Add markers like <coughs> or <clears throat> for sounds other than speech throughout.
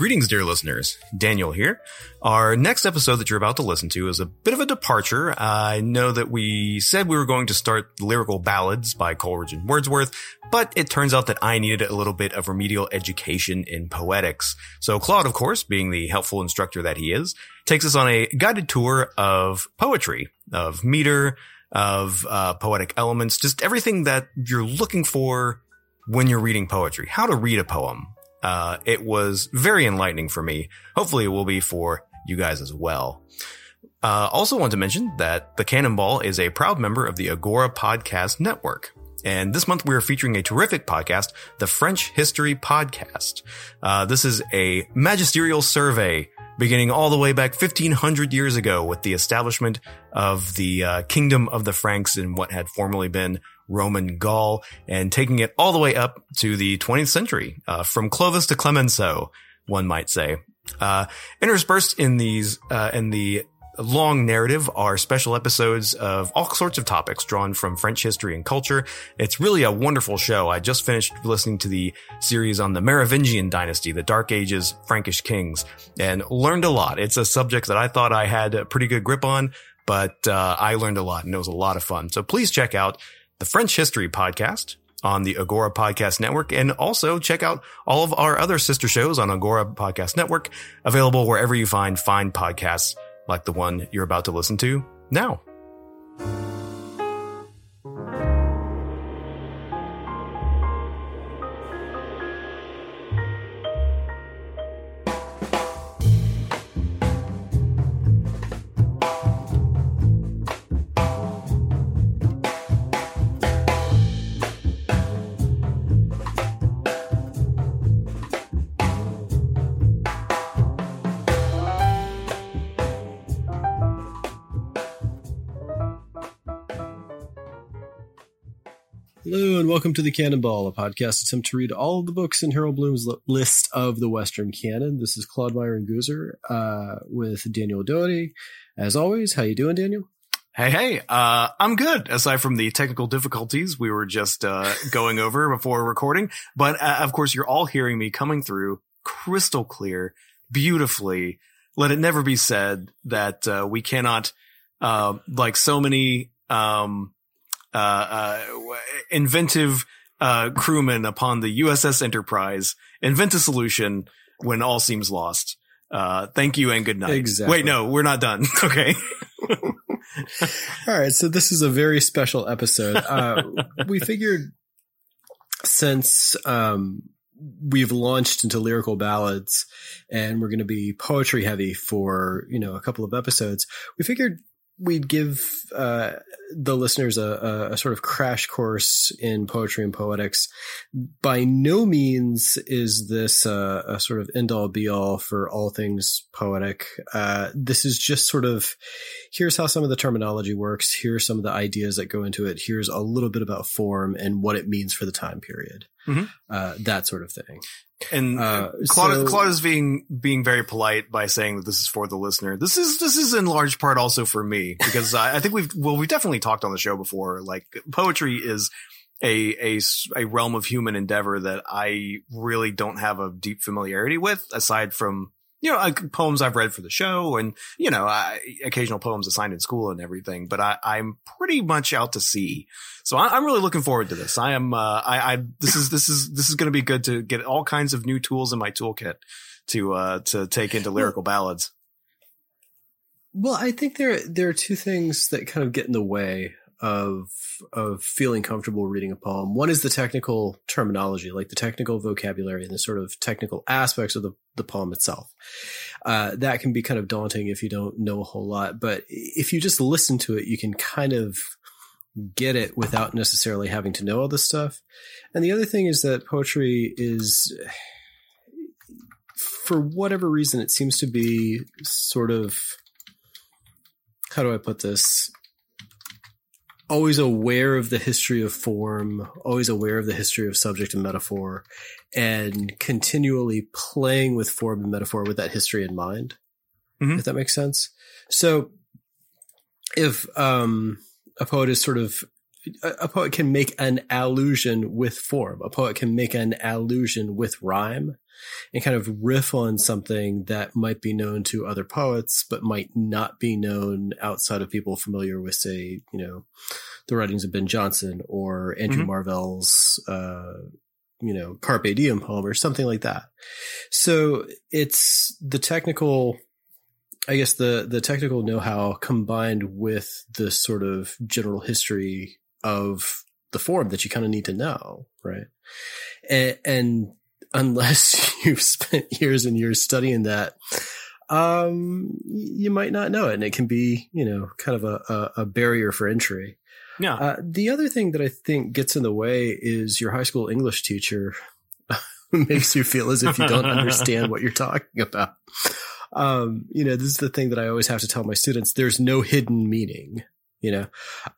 Greetings, dear listeners. Daniel here. Our next episode that you're about to listen to is a bit of a departure. I know that we said we were going to start lyrical ballads by Coleridge and Wordsworth, but it turns out that I needed a little bit of remedial education in poetics. So Claude, of course, being the helpful instructor that he is, takes us on a guided tour of poetry, of meter, of uh, poetic elements, just everything that you're looking for when you're reading poetry. How to read a poem, uh, it was very enlightening for me. Hopefully it will be for you guys as well. Uh, also want to mention that the Canon Ball is a proud member of the Agora Podcast Network. And this month we are featuring a terrific podcast, the French History Podcast. Uh, this is a magisterial survey beginning all the way back 1500 years ago with the establishment of the uh, Kingdom of the Franks in what had formerly been Roman Gaul and taking it all the way up to the 20th century, uh, from Clovis to Clemenceau, one might say. Uh, interspersed in these, uh, in the long narrative are special episodes of all sorts of topics drawn from French history and culture. It's really a wonderful show. I just finished listening to the series on the Merovingian dynasty, the Dark Ages Frankish kings, and learned a lot. It's a subject that I thought I had a pretty good grip on, but uh, I learned a lot and it was a lot of fun. So please check out the French History Podcast on the Agora Podcast Network, and also check out all of our other sister shows on Agora Podcast Network, available wherever you find fine podcasts like the one you're about to listen to now. Welcome to the Canon Ball, a podcast attempt to read all the books in Harold Bloom's list of the Western canon. This is Claude Myron Goozer uh, with Daniel Doherty. As always, how you doing, Daniel? Hey, hey, uh, I'm good. Aside from the technical difficulties we were just uh, <laughs> going over before recording, but uh, of course, you're all hearing me coming through crystal clear, beautifully. Let it never be said that uh, we cannot, uh, like so many um, inventive uh, crewmen upon the USS Enterprise invent a solution when all seems lost. Uh, thank you and good night. Exactly. Wait, no, we're not done. <laughs> Okay. All right, so this is a very special episode. Uh, we figured since um, we've launched into lyrical ballads and we're going to be poetry heavy for you know a couple of episodes, we figured we'd give uh, the listeners a, a, sort of crash course in poetry and poetics. By no means is this a, a sort of end all be all for all things poetic. Uh, this is just sort of here's how some of the terminology works. Here's some of the ideas that go into it. Here's a little bit about form and what it means for the time period. Mm-hmm. Uh, that sort of thing. And uh, Claude, so, Claude is being being very polite by saying that this is for the listener. This is this is in large part also for me because I, I think we've well we've definitely talked on the show before. Like poetry is a a a realm of human endeavor that I really don't have a deep familiarity with aside from you know, like poems I've read for the show and, you know, I, occasional poems assigned in school and everything, but I, I'm pretty much out to sea. So I, am really looking forward to this. I am, uh, I, I, this is, this is, this is going to be good to get all kinds of new tools in my toolkit to, uh, to take into lyrical ballads. Well, I think there, there are two things that kind of get in the way of of feeling comfortable reading a poem. One is the technical terminology, like the technical vocabulary and the sort of technical aspects of the, the poem itself. Uh, that can be kind of daunting if you don't know a whole lot, but if you just listen to it, you can kind of get it without necessarily having to know all this stuff. And the other thing is that poetry is, for whatever reason, it seems to be sort of, how do I put this? Always aware of the history of form, always aware of the history of subject and metaphor, and continually playing with form and metaphor with that history in mind. Mm-hmm. If that makes sense. So if um, a poet is sort of a poet can make an allusion with form. A poet can make an allusion with rhyme and kind of riff on something that might be known to other poets, but might not be known outside of people familiar with, say, you know, the writings of Ben Jonson or Andrew mm-hmm. Marvell's, uh, you know, Carpe Diem poem or something like that. So it's the technical, I guess the, the technical know-how combined with the sort of general history of the form that you kind of need to know, right? And, and unless <laughs> you've spent years and years studying that, um, you might not know it, and it can be, you know, kind of a, a, a barrier for entry. Yeah. Uh, the other thing that I think gets in the way is your high school English teacher <laughs> makes you feel as if you don't understand what you're talking about. Um, you know, this is the thing that I always have to tell my students. There's no hidden meaning. You know,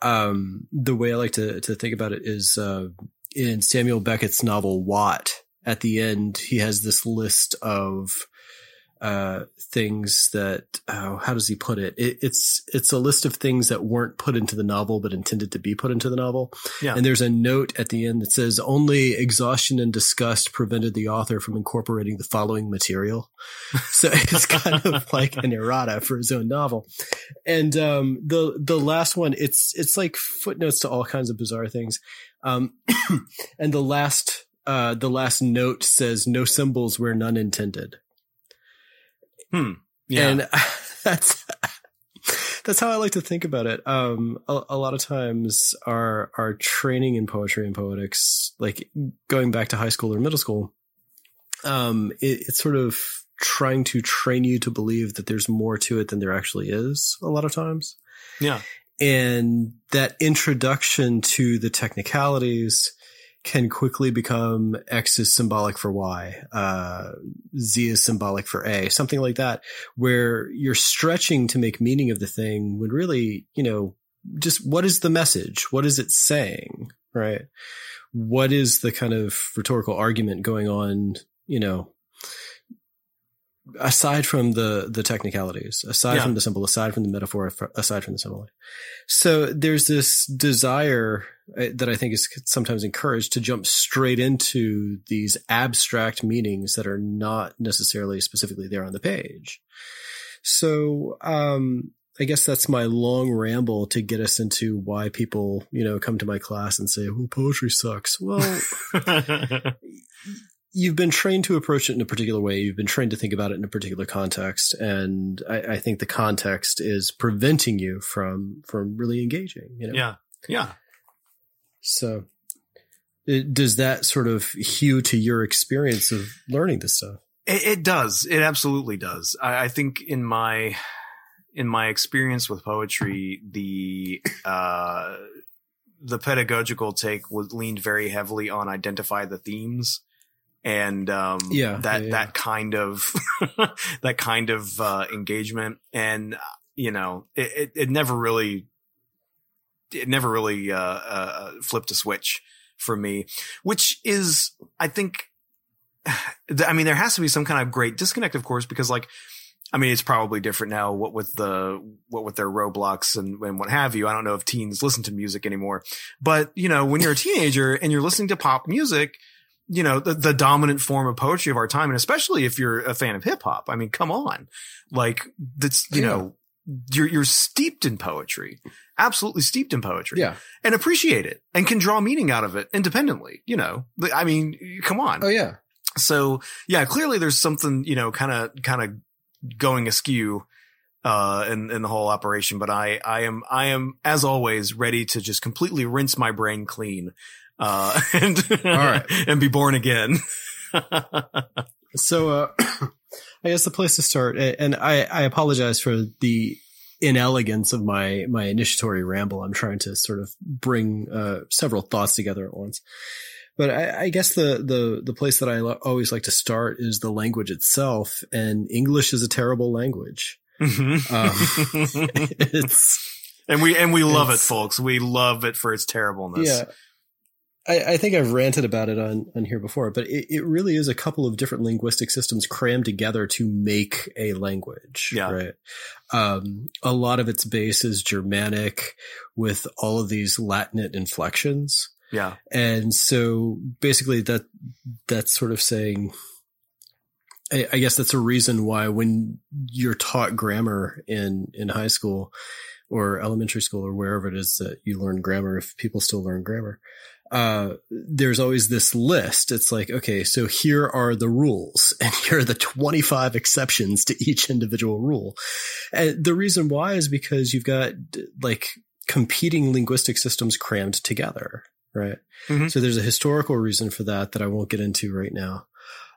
um, the way I like to to think about it is uh, in Samuel Beckett's novel Watt. At the end, he has this list of uh, things that oh, how does he put it? it? It's it's a list of things that weren't put into the novel but intended to be put into the novel. Yeah. And there's a note at the end that says only exhaustion and disgust prevented the author from incorporating the following material. <laughs> so it's kind of <laughs> like an errata for his own novel. And um, the the last one, it's it's like footnotes to all kinds of bizarre things. Um, <clears throat> and the last uh, the last note says no symbols where none intended. Hmm. Yeah. And <laughs> that's that's how I like to think about it. Um, a, a, lot of times our our training in poetry and poetics, like going back to high school or middle school, um, it, it's sort of trying to train you to believe that there's more to it than there actually is. A lot of times, yeah. And that introduction to the technicalities can quickly become X is symbolic for Y, uh, Z is symbolic for A, something like that, where you're stretching to make meaning of the thing when really, you know, just what is the message? What is it saying? Right? What is the kind of rhetorical argument going on, you know, aside from the the technicalities, aside yeah. from the symbol, aside from the metaphor, aside from the simile. So there's this desire that I think is sometimes encouraged to jump straight into these abstract meanings that are not necessarily specifically there on the page. So um, I guess that's my long ramble to get us into why people, you know, come to my class and say, "Well, poetry sucks." Well, <laughs> you've been trained to approach it in a particular way. You've been trained to think about it in a particular context, and I, I think the context is preventing you from from really engaging. You know? Yeah, yeah. So, it, does that sort of hew to your experience of learning this stuff? It, it does. It absolutely does. I, I, think in my in my experience with poetry, the uh, the pedagogical take was leaned very heavily on identify the themes and um, yeah, that yeah, yeah. that kind of <laughs> that kind of uh, engagement, and you know, it, it, it never really it never really uh, uh, flipped a switch for me, which is I think. <sighs> I mean, there has to be some kind of great disconnect, of course, because like, I mean, it's probably different now. What with the what with their Roblox and, and what have you. I don't know if teens listen to music anymore, but you know, when you're a teenager and you're listening to pop music, you know, the, the dominant form of poetry of our time. And especially if you're a fan of hip hop. I mean, come on. Like that's, you Yeah. know, you're, you're steeped in poetry, absolutely steeped in poetry Yeah. and appreciate it and can draw meaning out of it independently. You know, I mean, come on. Oh yeah. So yeah, clearly there's something, you know, kind of, kind of going askew, uh, in, in the whole operation. But I, I am, I am, as always, ready to just completely rinse my brain clean, uh, <laughs> and, right. <laughs> and be born again. <laughs> So, uh, <clears throat> I guess the place to start, and I, I apologize for the inelegance of my, my initiatory ramble. I'm trying to sort of bring, uh, several thoughts together at once. But I, I guess the, the, the place that I lo- always like to start is the language itself. And English is a terrible language. Mhm. Um, <laughs> <laughs> it's, and we, and we love it, folks. We love it for its terribleness. yeah. I, I think I've ranted about it on, on here before, but it, it really is a couple of different linguistic systems crammed together to make a language. Yeah. Right. Um, a lot of its base is Germanic with all of these Latinate inflections. Yeah. And so basically that, that's sort of saying, I, I guess that's a reason why when you're taught grammar in, in high school or elementary school or wherever it is that you learn grammar, if people still learn grammar, uh, there's always this list. It's like, okay, so here are the rules <laughs> and here are the 25 exceptions to each individual rule. And the reason why is because you've got like competing linguistic systems crammed together, right? Mhm. So there's a historical reason for that that I won't get into right now.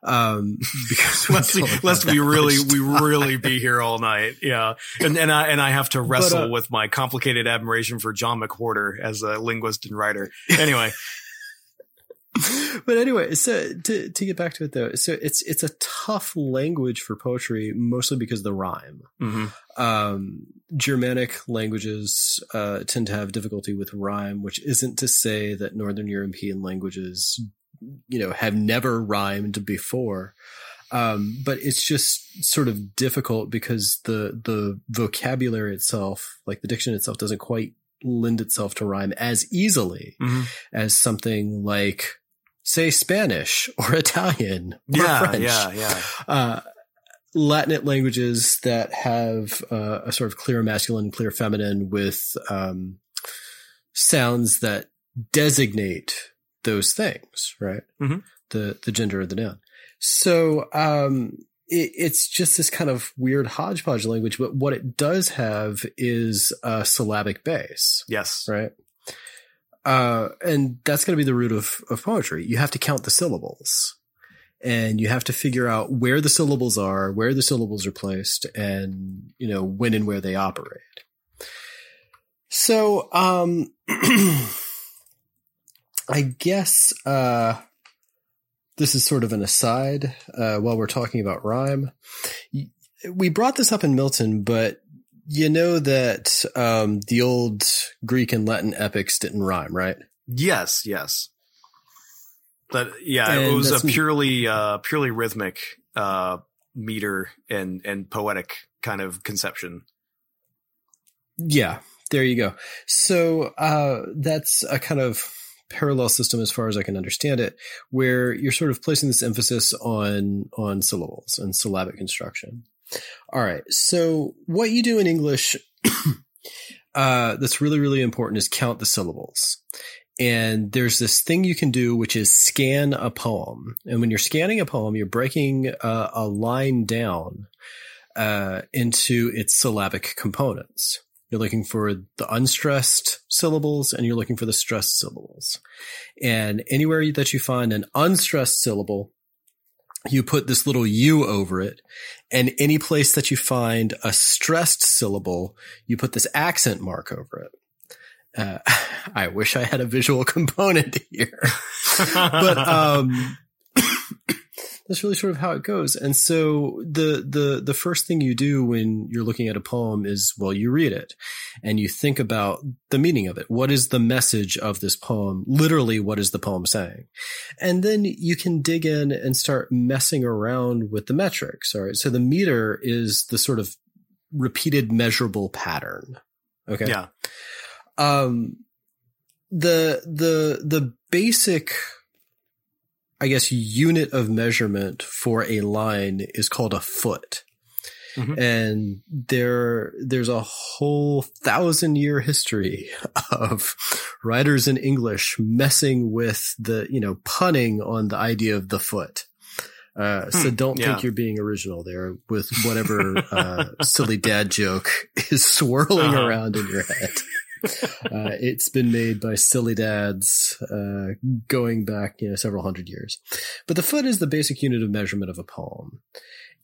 Um, <laughs> because Lest, we, lest we really, we really be here all night. Yeah. And, and I, and I have to wrestle uh, with my complicated admiration for John McWhorter as a linguist and writer. Anyway. <laughs> <laughs> but anyway, so to to get back to it though, so it's it's a tough language for poetry, mostly because of the rhyme. hmm Um, Germanic languages uh, tend to have difficulty with rhyme, which isn't to say that Northern European languages, you know, have never rhymed before. Um, but it's just sort of difficult because the the vocabulary itself, like the diction itself, doesn't quite lend itself to rhyme as easily hmm as something like, say, Spanish <laughs> or Italian or Yeah. French. Yeah. Yeah. Uh, Latinate languages that have uh, a sort of clear masculine, clear feminine with um, sounds that designate those things, right? Mhm. The the gender of the noun. So um, it, it's just this kind of weird hodgepodge language, but what it does have is a syllabic base Yes. right? Uh, and that's going to be the root of, of poetry. You have to count the syllables and you have to figure out where the syllables are, where the syllables are placed and, you know, when and where they operate. So, um, <clears throat> I guess, uh, this is sort of an aside, uh, while we're talking about rhyme. We brought this up in Milton, but you know that um, the old Greek and Latin epics didn't rhyme, right? Yes. Yes. But yeah, it was a purely, uh, purely rhythmic, uh, meter and, and poetic kind of conception. Yeah, there you go. So uh, that's a kind of parallel system, as far as I can understand it, where you're sort of placing this emphasis on on syllables and syllabic construction. All right. So what you do in English <clears throat> uh, that's really really important is count the syllables. And there's this thing you can do, which is scan a poem. And when you're scanning a poem, you're breaking uh, a line down uh, into its syllabic components. You're looking for the unstressed syllables and you're looking for the stressed syllables. And anywhere that you find an unstressed syllable, you put this little U over it. And any place that you find a stressed syllable, you put this accent mark over it. Uh, <laughs> I wish I had a visual <laughs> component here, <laughs> but, um, that's really sort of how it goes. And so the, the, the first thing you do when you're looking at a poem is, well, you read it and you think about the meaning of it. What is the message of this poem? Literally, what is the poem saying? And then you can dig in and start messing around with the metrics. All right. So the meter is the sort of repeated measurable pattern. Okay. Yeah. Um, the, the, the basic I guess, unit of measurement for a line is called a foot. Mm-hmm. And there, there's a whole thousand year history of writers in English messing with the, you know, punning on the idea of the foot. Uh, so hmm. don't yeah. think you're being original there with whatever, <laughs> uh, silly dad joke is swirling uh-huh. around in your head. Uh, it's been made by silly dads, uh, going back, you know, several hundred years. But the foot is the basic unit of measurement of a poem.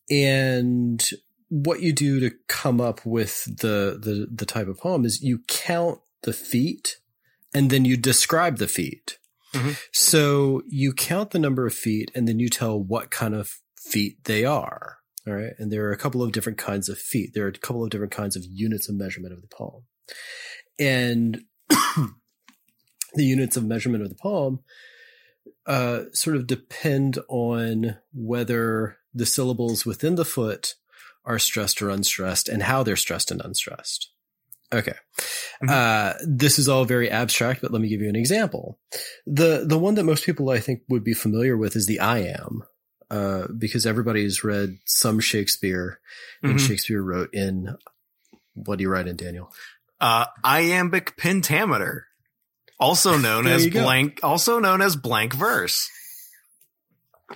And what you do to come up with the, the, the type of poem is you count the feet and then you describe the feet. Mm-hmm. So you count the number of feet and then you tell what kind of feet they are. All right. And there are a couple of different kinds of feet. There are a couple of different kinds of units of measurement of the poem. And <coughs> the units of measurement of the poem uh, sort of depend on whether the syllables within the foot are stressed or unstressed and how they're stressed and unstressed. Okay. Mm-hmm. Uh, this is all very abstract, but let me give you an example. The, the one that most people I think would be familiar with is the iamb, uh, because everybody's read some Shakespeare and mm-hmm. Shakespeare wrote in, what do you write in Daniel? Uh, iambic pentameter, also <laughs> known as blank, also known as blank verse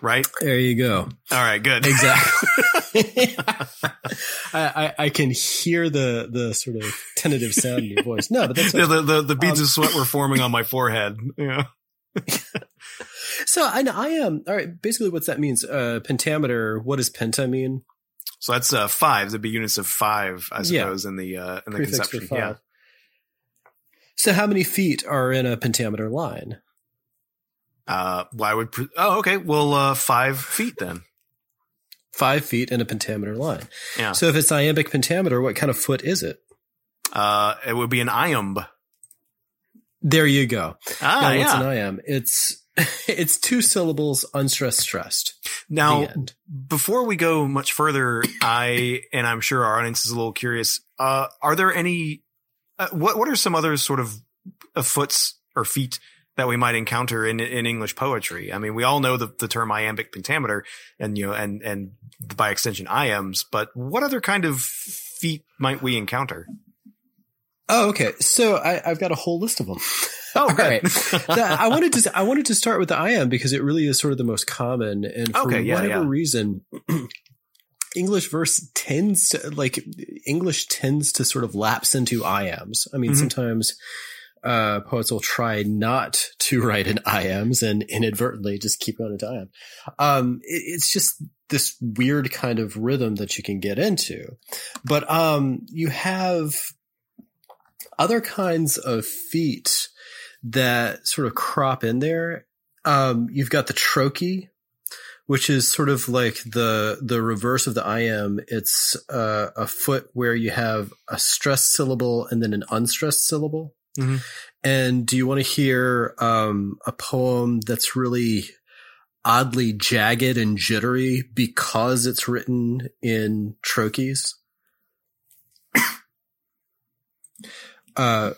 right? There you go. All right, good. Exactly. <laughs> <laughs> I, I, I, can hear the the sort of tentative sound in your voice. No, but that's yeah, the, the, the beads um, of sweat were forming on my forehead. Yeah. so I I am all right. Basically, what's that means? Uh, pentameter. What does penta mean? So that's uh, five. That'd be units of five, I suppose, yeah. in the uh, in the Prefix conception. Yeah. So how many feet are in a pentameter line? Uh, why would, pre- oh, okay. Well, uh, five feet then. Five feet in a pentameter line. Yeah. So if it's iambic pentameter, what kind of foot is it? Uh, it would be an iamb. There you go. Ah, now, yeah. What's an iamb? It's, <laughs> it's two syllables, unstressed, stressed. Now, before we go much further, I, and I'm sure our audience is a little curious, uh, are there any, uh, what, what are some other sort of uh, foots or feet that we might encounter in in English poetry. I mean, we all know the, the term iambic pentameter and you know and and by extension iambs. but what other kind of feet might we encounter? Oh, okay. So I, I, have got a whole list of them. <laughs> <laughs> Oh, right. I wanted to I wanted to start with the iamb because it really is sort of the most common, and for okay, yeah, whatever yeah. reason. <clears throat> English verse tends to like English tends to sort of lapse into iambs. I mean, mm-hmm. sometimes uh, poets will try not to <laughs> write in iambs and inadvertently just keep going into iamb. Um, it, it's just this weird kind of rhythm that you can get into. But, um, you have other kinds of feet that sort of crop in there. Um, you've got the trochee, which is sort of like the the reverse of the iamb. It's uh, a foot where you have a stressed syllable and then an unstressed syllable. Mm-hmm. And do you want to hear um, a poem that's really oddly jagged and jittery because it's written in trochees? <coughs> uh,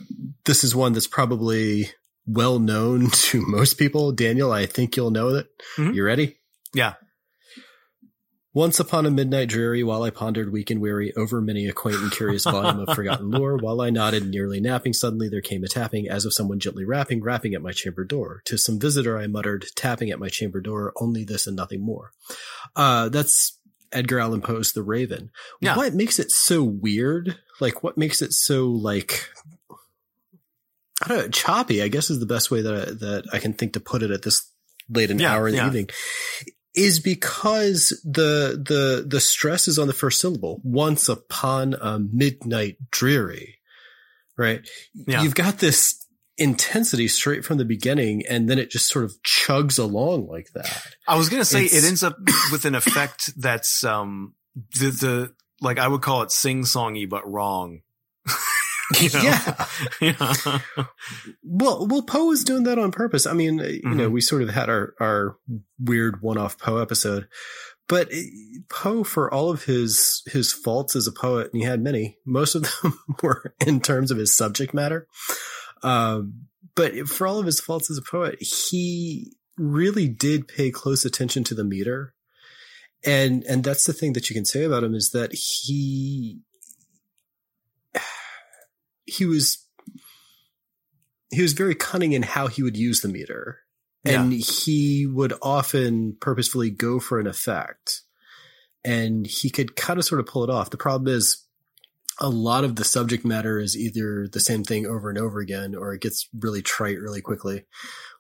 this is one that's probably well known <laughs> to most people. Daniel, I think you'll know it. Mm-hmm. You ready? Yeah. Once upon a midnight dreary, while I pondered weak and weary over many a quaint and curious volume of forgotten lore, <laughs> while I nodded, nearly napping, suddenly there came a tapping, as of someone gently rapping, rapping at my chamber door. To some visitor I muttered, tapping at my chamber door, only this and nothing more. Uh, that's Edgar Allan Poe's The Raven. Yeah. What makes it so weird? Like, what makes it so, like, I don't know, choppy, I guess is the best way that I, that I can think to put it at this late an yeah, hour in the yeah. evening is because the the the stress is on the first syllable. Once upon a midnight dreary, right? Yeah. You've got this intensity straight from the beginning, and then it just sort of chugs along like that. I was gonna say it's, it ends up <coughs> with an effect that's um the the like I would call it sing songy but wrong. <laughs> <laughs> You know? yeah. <laughs> yeah. well, well, Poe was doing that on purpose. I mean, mm-hmm. you know, mm-hmm. we sort of had our, our weird one-off Poe episode, but Poe, for all of his, his faults as a poet, and he had many, most of them <laughs> were in terms of his subject matter. Um, but for all of his faults as a poet, he, really did pay close attention to the meter. And, and that's the thing that you can say about him is that he, he was, he was very cunning in how he would use the meter. And yeah. he would often purposefully go for an effect and he could kind of sort of pull it off. The problem is a lot of the subject matter is either the same thing over and over again, or it gets really trite really quickly,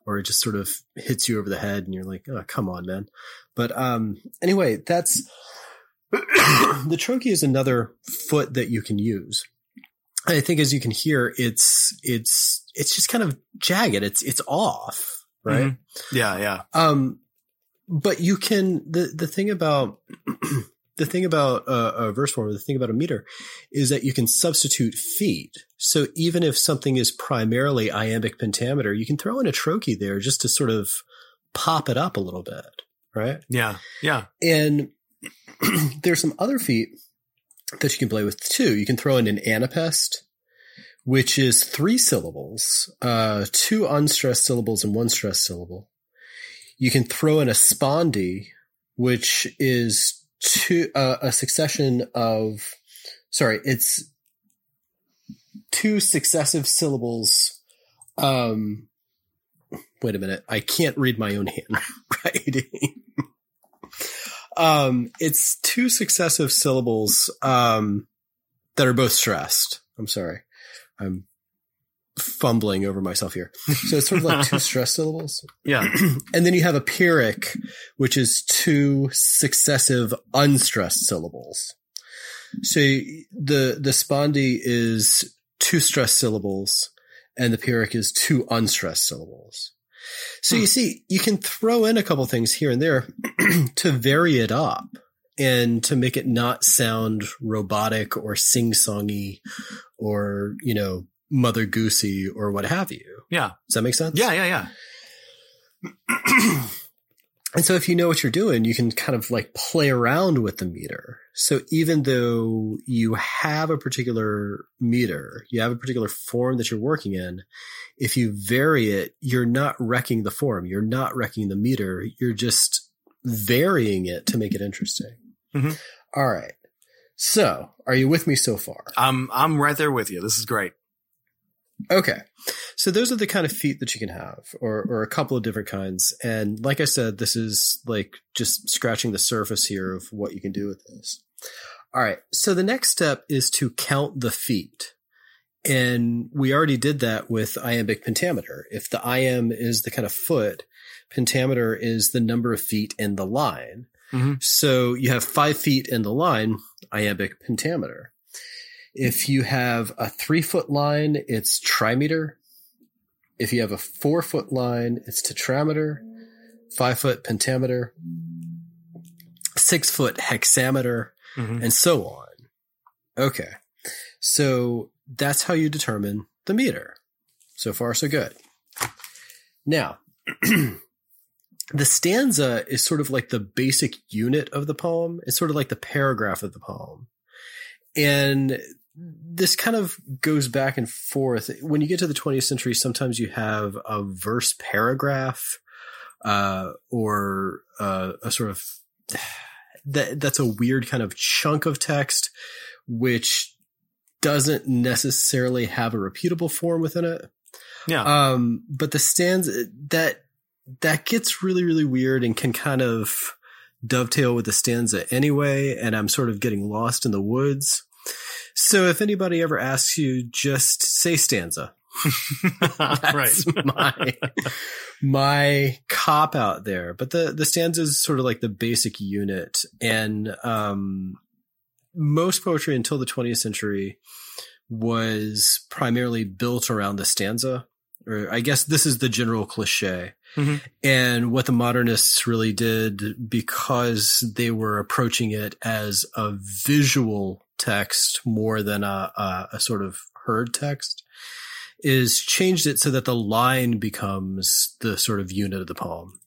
or it just sort of hits you over the head and you're like, oh, come on, man. But, um, anyway, that's, <coughs> the trochee is another foot that you can use. I think as you can hear, it's, it's, it's just kind of jagged. It's, it's off, right? Mm-hmm. Yeah. Yeah. Um, but you can, the, the thing about, <clears throat> the thing about a verse form, the thing about a meter is that you can substitute feet. So even if something is primarily iambic pentameter, you can throw in a trochee there just to sort of pop it up a little bit. Right. Yeah. Yeah. And <clears throat> there's some other feet that you can play with too. You can throw in an anapest, which is three syllables, uh, two unstressed syllables and one stressed syllable. You can throw in a spondee, which is two uh, a succession of sorry, it's two successive syllables. Um, wait a minute, I can't read my own <laughs> handwriting. Um, it's two successive syllables um, that are both stressed. I'm sorry, I'm fumbling over myself here. So it's sort of like two <laughs> stress syllables. Yeah. <clears throat> and then you have a pyrrhic, which is two successive unstressed syllables. So the, the spondee is two stressed syllables and the pyrrhic is two unstressed syllables. So hmm. you see, you can throw in a couple things here and there <clears throat> to vary it up and to make it not sound robotic or sing-songy or, you know, Mother Goosey or what have you. Yeah. Does that make sense? Yeah, yeah, yeah. <clears throat> and so if you know what you're doing, you can kind of like play around with the meter. So even though you have a particular meter, you have a particular form that you're working in, if you vary it, you're not wrecking the form. You're not wrecking the meter. You're just varying it to make it interesting. Mm-hmm. All right. So, are you with me so far? I'm I'm right there with you. This is great. Okay. So those are the kind of feet that you can have, or, or a couple of different kinds. And like I said, this is like just scratching the surface here of what you can do with this. All right. So the next step is to count the feet. And we already did that with iambic pentameter. If the iamb is the kind of foot, pentameter is the number of feet in the line. Mm-hmm. So you have five feet in the line, iambic pentameter. If you have a three foot line, it's trimeter. If you have a four foot line, it's tetrameter. Five foot pentameter. Six foot hexameter, mm-hmm. and so on. Okay. So that's how you determine the meter. So far, so good. Now, <clears throat> the stanza is sort of like the basic unit of the poem. It's sort of like the paragraph of the poem. And this kind of goes back and forth. When you get to the 20th century, sometimes you have a verse paragraph, uh, or uh, a sort of <sighs> that that's a weird kind of chunk of text, which doesn't necessarily have a repeatable form within it. Yeah. Um, but the stands that that gets really really weird and can kind of dovetail with the stanza anyway. And I'm sort of getting lost in the woods. So if anybody ever asks you, just say stanza. <laughs> That's right. my my cop out there. But the the stanza is sort of like the basic unit, and um, most poetry until the 20th century was primarily built around the stanza. Or I guess this is the general cliche. Mm-hmm. And what the modernists really did, because they were approaching it as a visual text more than a, a, a sort of heard text is changed it so that the line becomes the sort of unit of the poem.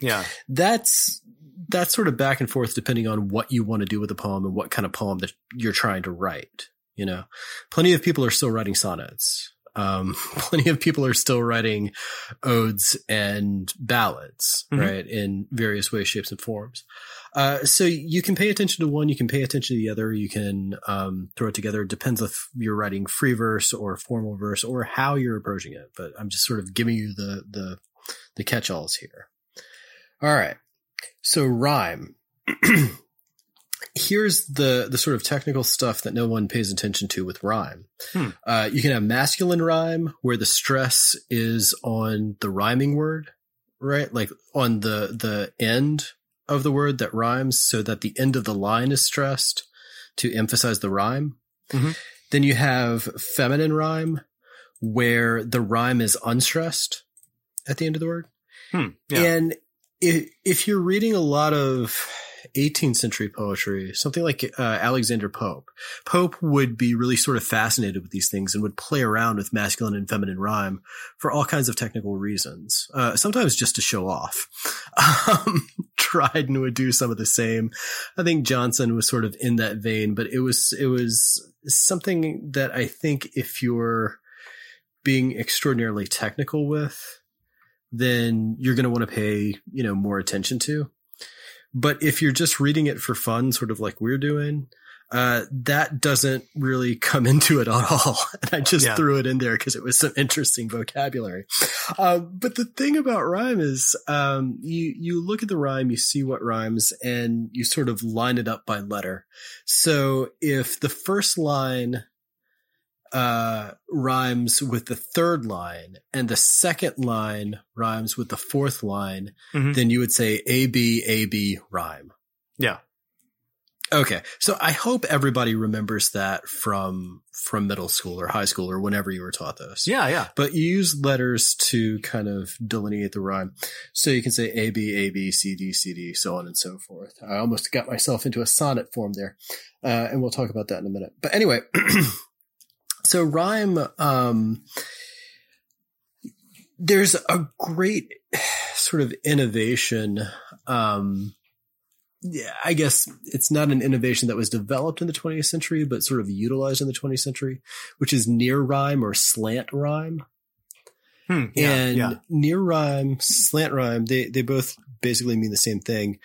yeah. <clears throat> That's that's sort of back and forth depending on what you want to do with the poem and what kind of poem that you're trying to write. You know, plenty of people are still writing sonnets. Um, <laughs> plenty of people are still writing odes and ballads, Mhm. right, in various ways, shapes, and forms. Uh, so you can pay attention to one, you can pay attention to the other, you can um, throw it together. It depends if you're writing free verse or formal verse or how you're approaching it. But I'm just sort of giving you the the the catch-alls here. All right. So rhyme. <clears throat> Here's the the sort of technical stuff that no one pays attention to with rhyme. Hmm. Uh, you can have masculine rhyme where the stress is on the rhyming word, right? Like on the the end of the word that rhymes, so that the end of the line is stressed to emphasize the rhyme. Mhm. Then you have feminine rhyme where the rhyme is unstressed at the end of the word. Hmm. Yeah. And if, you're reading a lot of 18th century poetry, something like uh, Alexander Pope, Pope would be really sort of fascinated with these things and would play around with masculine and feminine rhyme for all kinds of technical reasons. Uh, sometimes just to show off. <laughs> Um, Dryden would do some of the same. I think Johnson was sort of in that vein, but it was it was something that I think if you're being extraordinarily technical with, then you're going to want to pay, you know, more attention to. But if you're just reading it for fun, sort of like we're doing, uh, that doesn't really come <laughs> into it at all. And I just Yeah. threw it in there because it was some interesting vocabulary. Uh, but the thing about rhyme is, um, you, you look at the rhyme, you see what rhymes and you sort of line it up by letter. So if the first line, uh, rhymes with the third line and the second line rhymes with the fourth line, Mhm. then you would say A, B, A, B rhyme. Yeah. Okay. So I hope everybody remembers that from, from middle school or high school or whenever you were taught this. Yeah. Yeah. But you use letters to kind of delineate the rhyme. So you can say A, B, A, B, C, D, C, D, so on and so forth. I almost got myself into a sonnet form there. Uh, and we'll talk about that in a minute. But anyway, <clears throat> so rhyme, um, there's a great sort of innovation, um, yeah, I guess it's not an innovation that was developed in the 20th century, but sort of utilized in the 20th century, which is near rhyme or slant rhyme. Hmm. Yeah. and yeah. near rhyme, slant rhyme, they, they both basically mean the same thing.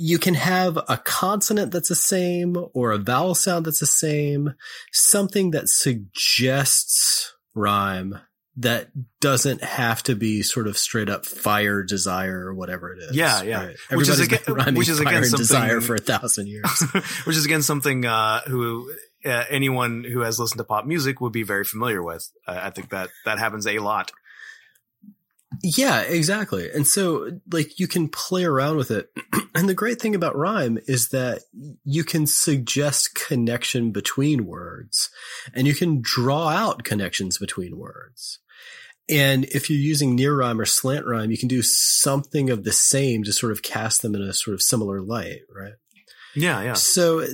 You can have a consonant that's the same or a vowel sound that's the same, something that suggests rhyme that doesn't have to be sort of straight up fire, desire, or whatever it is. Yeah, yeah. Right? Which is again- which is again and desire for a thousand years. <laughs> which is again something uh, who uh, anyone who has listened to pop music would be very familiar with. Uh, I think that that happens a lot. Yeah, exactly. And so like you can play around with it. <clears throat> and the great thing about rhyme is that you can suggest connection between words and you can draw out connections between words. And if you're using near rhyme or slant rhyme, you can do something of the same to sort of cast them in a sort of similar light, right? Yeah, yeah. So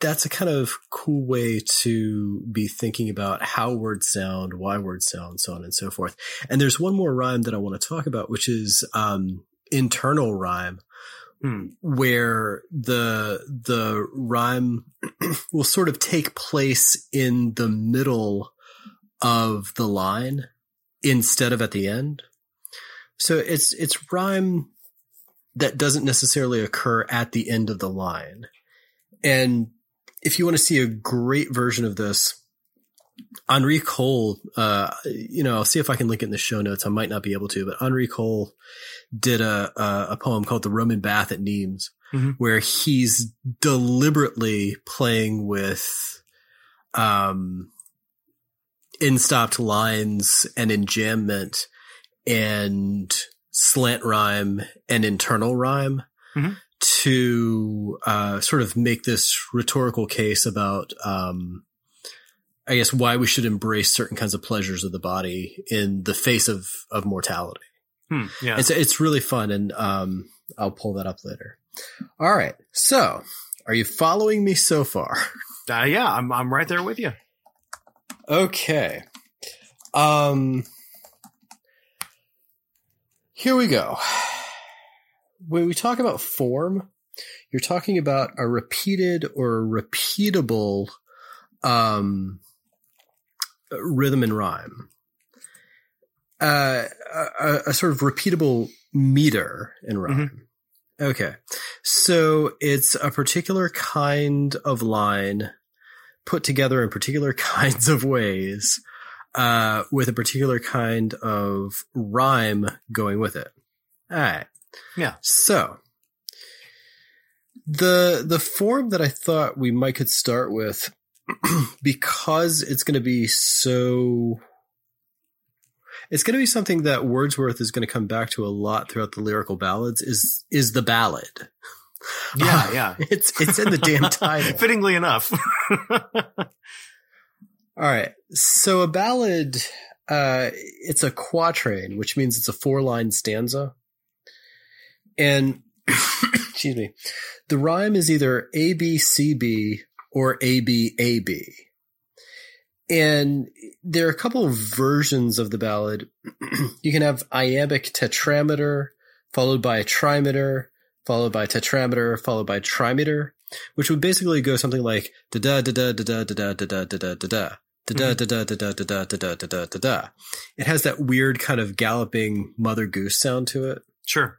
that's a kind of cool way to be thinking about how words sound, why words sound, so on and so forth. And there's one more rhyme that I want to talk about, which is um, internal rhyme, Hmm. where the the rhyme <clears throat> will sort of take place in the middle of the line instead of at the end. So it's it's rhyme that doesn't necessarily occur at the end of the line. And if you want to see a great version of this, Henri Cole, uh, you know, I'll see if I can link it in the show notes. I might not be able to, but Henri Cole did a, a, a poem called The Roman Bath at Nimes, Mhm. where he's deliberately playing with, um, end-stopped lines and enjambment and slant rhyme and internal rhyme Mhm. To uh, sort of make this rhetorical case about, um, I guess, why we should embrace certain kinds of pleasures of the body in the face of of mortality. Hmm. Yeah. It's it's really fun, and um, I'll pull that up later. All right, so are you following me so far? <laughs> Uh, yeah, I'm I'm right there with you. Okay. Um here we go. When we talk about form, you're talking about a repeated or repeatable um rhythm and rhyme. Uh, a, a, sort of repeatable meter in rhyme. Mm-hmm. Okay. So it's a particular kind of line put together in particular <laughs> kinds of ways, uh, with a particular kind of rhyme going with it. All right. Yeah. So the, the form that I thought we might could start with, <clears throat> because it's going to be so it's going to be something that Wordsworth is going to come back to a lot throughout the lyrical ballads is is the ballad. Yeah, uh, yeah. <laughs> It's it's in the damn title. <laughs> Fittingly enough. <laughs> All right. So a ballad uh it's a quatrain, which means it's a four-line stanza. And excuse me. The rhyme is either A B C B or A B A B. And there are a couple of versions of the ballad. you can have iambic tetrameter, followed by a trimeter, followed by tetrameter, followed by trimeter, which would basically go something like da da da da da da da da da da da da da. Da da da da da da da da da da da da. It has that weird kind of galloping mother goose sound to it. Sure.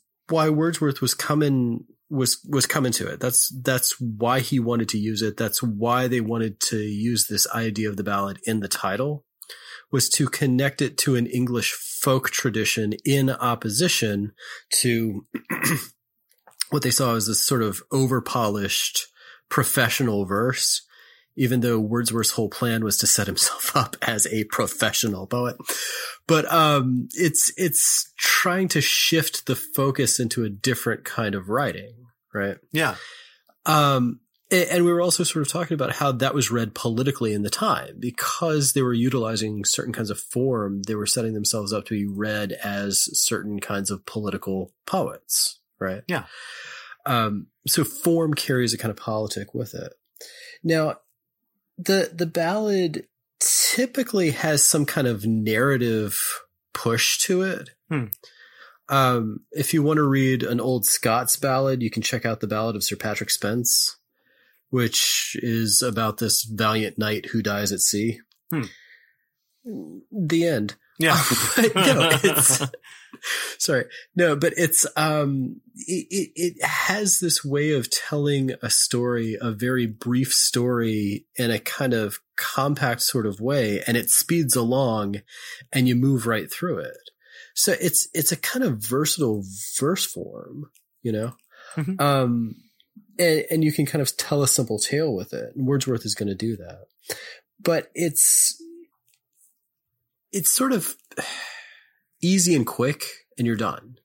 why Wordsworth was coming was was coming to it. That's that's why he wanted to use it. That's why they wanted to use this idea of the ballad in the title was to connect it to an English folk tradition in opposition to <clears throat> what they saw as this sort of overpolished professional verse even though Wordsworth's whole plan was to set himself <laughs> up as a professional poet. But um, it's it's trying to shift the focus into a different kind of writing, right? Yeah. Um, and we were also sort of talking about how that was read politically in the time because they were utilizing certain kinds of form. They were setting themselves up to be read as certain kinds of political poets, right? Yeah. Um, so form carries a kind of politic with it. Now, the the ballad typically has some kind of narrative push to it. Hmm. Um, if you want to read an old Scots ballad, you can check out the Ballad of Sir Patrick Spens, which is about this valiant knight who dies at sea. Hmm. The end. Yeah. <laughs> no, it's <laughs> sorry. No, but it's um it, it, it has this way of telling a story, a very brief story in a kind of compact sort of way, and it speeds along and you move right through it. So it's it's a kind of versatile verse form, you know? Mm-hmm. Um and, and you can kind of tell a simple tale with it. And Wordsworth is going to do that. But it's it's sort of <sighs> easy and quick and you're done.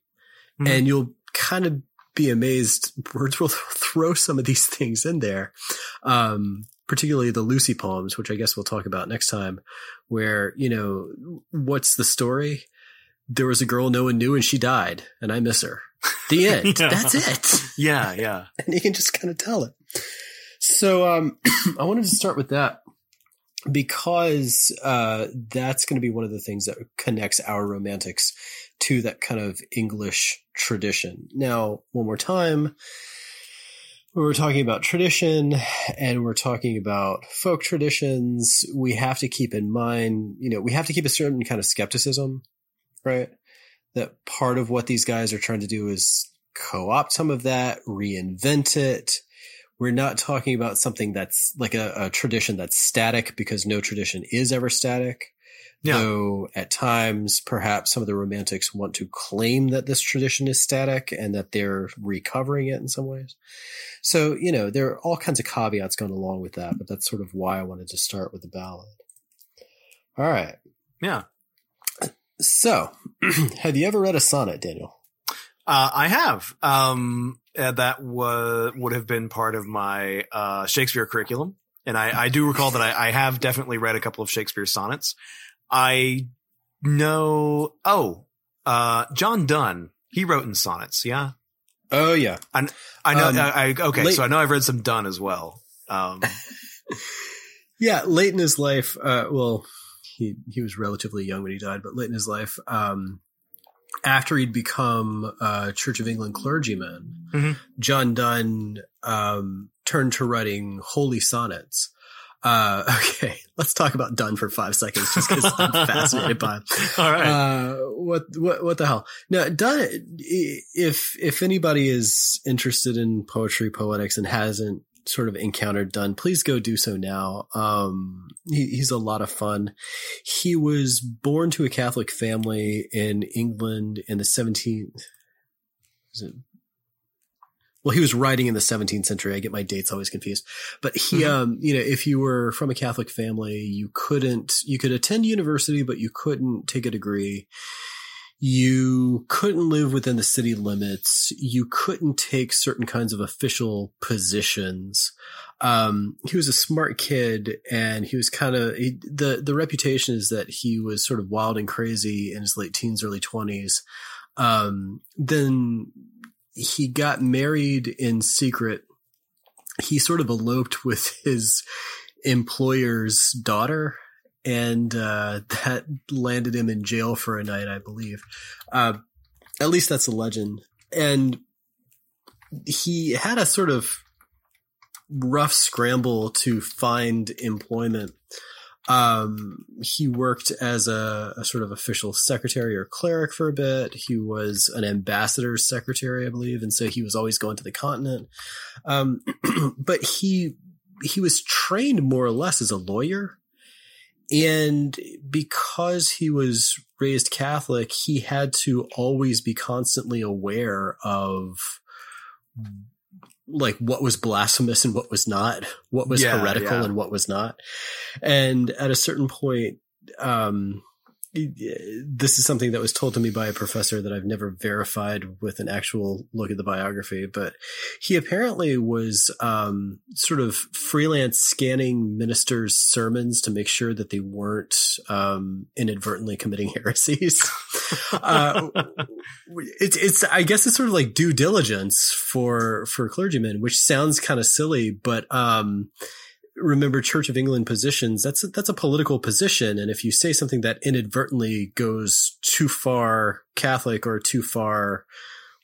Mm-hmm. And you'll kind of be amazed. Words will <laughs> throw some of these things in there. Um, particularly the Lucy poems, which I guess we'll talk about next time, where, you know, what's the story? There was a girl no one knew and she died and I miss her. The <laughs> end. yeah. That's it. <laughs> Yeah. Yeah. and you can just kind of tell it. So, um, <clears throat> I wanted to start with that because uh, that's going to be one of the things that connects our romantics to that kind of English tradition. Now, one more time, when we're talking about tradition and we're talking about folk traditions, we have to keep in mind, you know, we have to keep a certain kind of skepticism, right? That part of what these guys are trying to do is co-opt some of that, reinvent it, we're not talking about something that's like a, a tradition that's static because no tradition is ever static. Yeah. Though at times, perhaps some of the romantics want to claim that this tradition is static and that they're recovering it in some ways. So, you know, there are all kinds of caveats going along with that, but that's sort of why I wanted to start with the ballad. All right. Yeah. So, <clears throat> have you ever read a sonnet, Daniel? Uh, I have. Um, uh, that was would have been part of my uh, Shakespeare curriculum, and I, I do recall that I, I, have definitely read a couple of Shakespeare sonnets. I know. Oh, uh, John Donne. He wrote in sonnets. Yeah. Oh yeah. I, I know. Um, I, I, okay. late- so I know I've read some Donne as well. Um, <laughs> Yeah, late in his life, uh, well, he he was relatively young when he died, but late in his life, um, after he'd become a Church of England clergyman, Mhm. John Donne um, turned to writing holy sonnets. Uh, <laughs> okay, let's talk about Donne for five seconds, just because I'm <laughs> fascinated by him. all right. Uh, what what what the hell? Now, Donne, if if anybody is interested in poetry, poetics, and hasn't sort of encountered Donne, please go do so now. Um, he, he's a lot of fun. He was born to a Catholic family in England in the 17th. Well, he was writing in the 17th century. I get my dates always confused. But he, Mhm. um, you know, if you were from a Catholic family, you couldn't, you could attend university, but you couldn't take a degree. You couldn't live within the city limits. You couldn't take certain kinds of official positions. Um, he was a smart kid and he was kind of, the, the reputation is that he was sort of wild and crazy in his late teens, early twenties. Um, then he got married in secret. He sort of eloped with his employer's daughter and uh, <laughs> that landed him in jail for a night, I believe. Uh, at least that's a legend. And he had a sort of rough scramble to find employment. Um, he worked as a, a sort of official secretary or cleric for a bit. He was an ambassador's secretary, I believe, and so he was always going to the continent. Um, <clears throat> but he he was trained more or less as a lawyer. And because he was raised Catholic, he had to always be constantly aware of like what was blasphemous and what was not, what was Yeah, heretical yeah. and what was not. And at a certain point, um, this is something that was told to me by a professor that I've never verified with an actual look at the biography, but he apparently was um, sort of freelance scanning ministers' sermons to make sure that they weren't um, inadvertently committing <laughs> heresies. uh, it's, it's, I guess it's sort of like due diligence for for clergymen, which sounds kind of silly, but um, remember Church of England positions, that's a, that's a political position. And if you say something that inadvertently goes too far Catholic or too far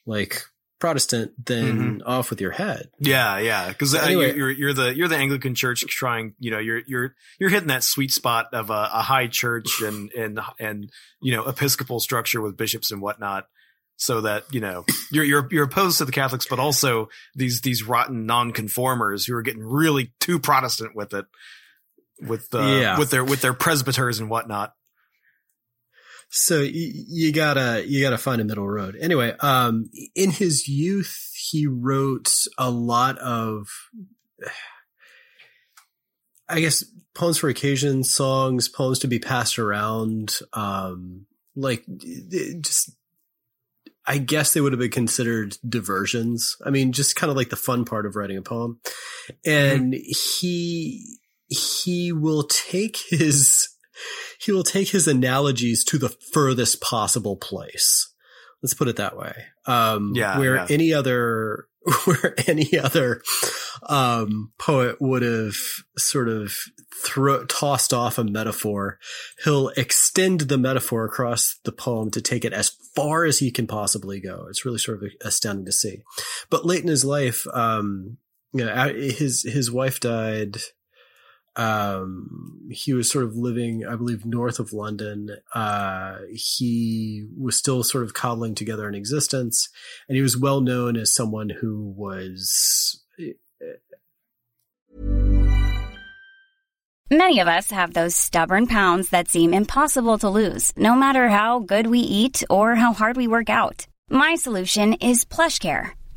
like Protestant, then off with your head. Yeah, yeah, because uh, Anyway. you're, you're you're the you're the Anglican Church trying, you know, you're you're you're hitting that sweet spot of a, a high church and and and you know Episcopal structure with bishops and whatnot, so that you know you're you're you're opposed to the Catholics, but also these these rotten nonconformers who are getting really too Protestant with it, with uh, Yeah. with their with their presbyters and whatnot. So you gotta, you gotta find a middle road. Anyway, um, in his youth, he wrote a lot of, I guess, poems for occasion, songs, poems to be passed around, um, like just, I guess they would have been considered diversions. I mean, just kind of like the fun part of writing a poem. And he, he will take his, he will take his analogies to the furthest possible place. Let's put it that way. Um, Yeah, where yeah. any other, <laughs> where any other, um, poet would have sort of throw, tossed off a metaphor, he'll extend the metaphor across the poem to take it as far as he can possibly go. It's really sort of astounding to see. But late in his life, um, you know, his, his wife died um he was sort of living i believe north of london uh he was still sort of cobbling together an existence and he was well known as someone who was Many of us have those stubborn pounds that seem impossible to lose, no matter how good we eat or how hard we work out. My solution is PlushCare.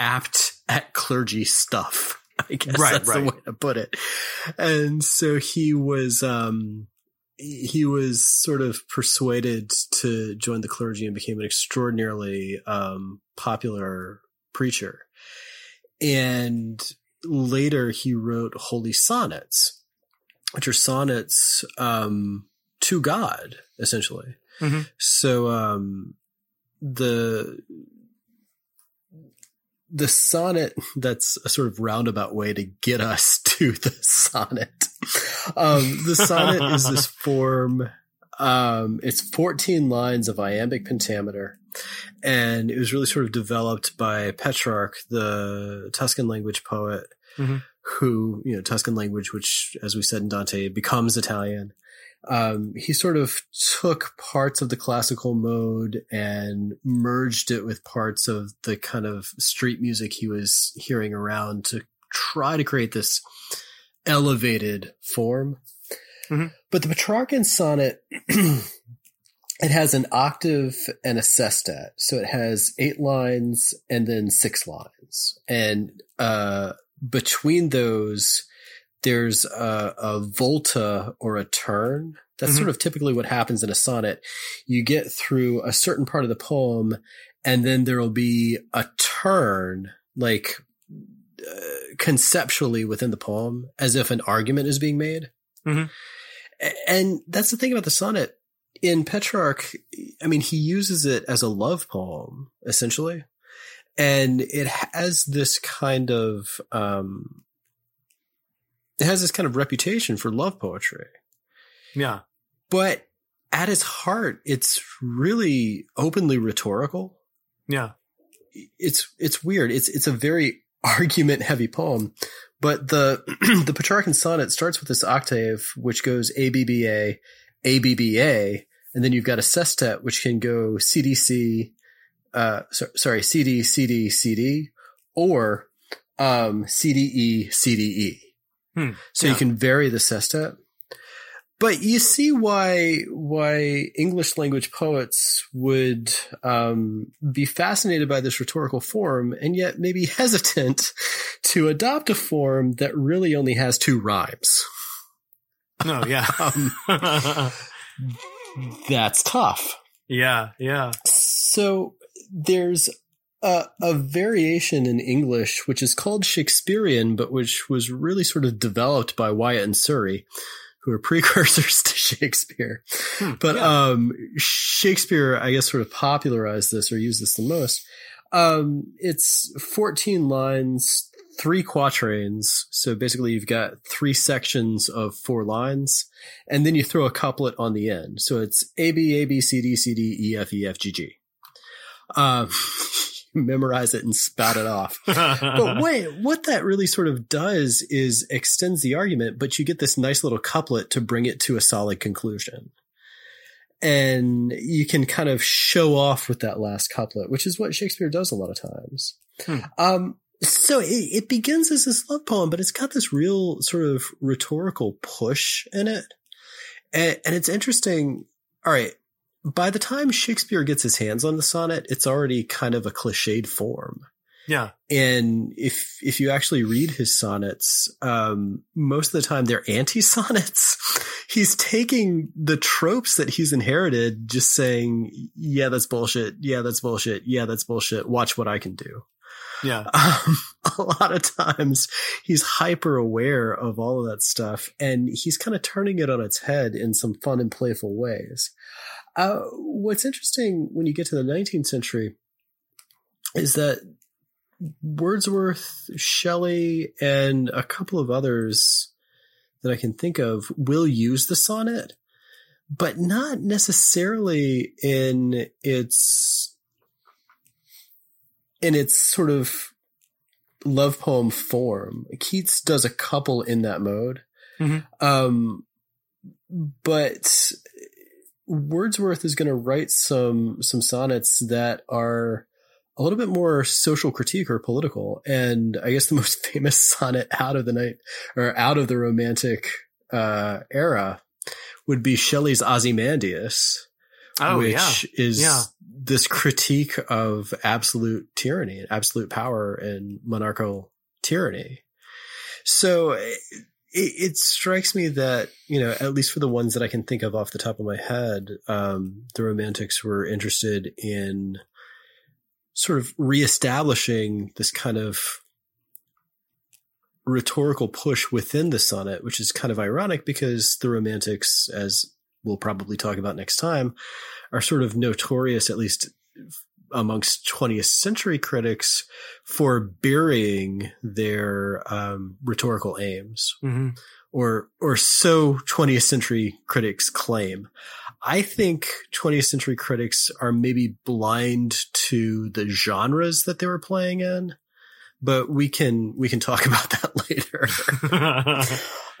Apt at clergy stuff. <laughs> I guess Right, that's the way to put it. And so he was, um, he was sort of persuaded to join the clergy and became an extraordinarily um, popular preacher. And later he wrote holy sonnets, which are sonnets um, to God, essentially. Mhm. So um, the the sonnet that's a sort of roundabout way to get us <laughs> to the sonnet. Um, the sonnet is this <laughs> form. Um, it's 14 lines of iambic pentameter, and it was really sort of developed by Petrarch, the Tuscan language poet, Mhm. who, you know, Tuscan language, which, as we said in Dante, becomes Italian. Um, he sort of took parts of the classical mode and merged it with parts of the kind of street music he was hearing around to try to create this elevated form. Mhm. But the Petrarchan sonnet, <clears throat> it has an octave and a sestet. So it has eight lines and then six lines. And, uh, between those, there's a, a volta or a turn. That's Mhm. sort of typically what happens in a sonnet. You get through a certain part of the poem and then there will be a turn, like uh, conceptually within the poem, as if an argument is being made. Mhm. And that's the thing about the sonnet. In Petrarch, I mean, he uses it as a love poem, essentially. And it has this kind of, um, it has this kind of reputation for love poetry. Yeah. But at its heart, it's really openly rhetorical Yeah. it's it's weird. It's it's a very <laughs> argument heavy poem, but the <clears throat> the Petrarchan sonnet starts with this octave which goes A B B A A B B A, and then you've got a sestet which can go C D C, uh, so, sorry C D C D C D, or um, C D E C D E. Hmm. So Yeah. you can vary the sestet. But you see why why English language poets would um, be fascinated by this rhetorical form, and yet maybe <laughs> hesitant to adopt a form that really only has two rhymes. No, yeah. <laughs> Um, <laughs> that's tough. yeah, yeah. So there's a, a variation in English which is called Shakespearean, but which was really sort of developed by Wyatt and Surrey, who are <laughs> precursors to Shakespeare. Hmm, but yeah. um, Shakespeare, I guess, sort of popularized this or used this the most. Um, it's 14 lines, three quatrains. So basically, you've got three sections of four lines, and then you throw a couplet on the end. So it's A B A B C D C D E F E F G G. Um, <laughs> <laughs> memorize it and spout it off. <laughs> but wait, what that really sort of does is extends the argument, but you get this nice little couplet to bring it to a solid conclusion. And you can kind of show off with that last couplet, which is what Shakespeare does a lot of times. Hmm. Um, so it, it begins as this love poem, but it's got this real sort of rhetorical push in it. And, and it's interesting. All right. By the time Shakespeare gets his hands on the sonnet, it's already kind of a cliched form. yeah. And if if you actually read his sonnets, um, most of the time they're anti sonnets. <laughs> he's taking the tropes that he's inherited, just saying, "Yeah, that's bullshit. Yeah, that's bullshit. Yeah, that's bullshit. Watch what I can do." Yeah. <laughs> Um, a lot of times he's hyper aware of all of that stuff and he's kind of turning it on its head in some fun and playful ways. Uh, what's interesting when you get to the 19th century is that Wordsworth, Shelley, and a couple of others that I can think of will use the sonnet, but not necessarily in its in its sort of love poem form. Keats does a couple in that mode. Mhm. Um, but Wordsworth is going to write some, some sonnets that are a little bit more social critique or political. And I guess the <laughs> most famous sonnet out of the night or out of the romantic, uh, era would be Shelley's Ozymandias Oh, which yeah. is Yeah. this critique of absolute tyranny, and absolute power, and monarchical tyranny. So it, it strikes me that you know, at least for the ones that I can think of off the top of my head, um, the Romantics were interested in sort of reestablishing this kind of rhetorical push within the sonnet, which is kind of ironic because the Romantics, as we'll probably talk about next time, are sort of notorious, at least amongst 20th century critics, for burying their um, rhetorical aims, Mhm. or or so 20th century critics claim. I think 20th century critics are maybe blind to the genres that they were playing in, but we can we can talk <laughs> about that later.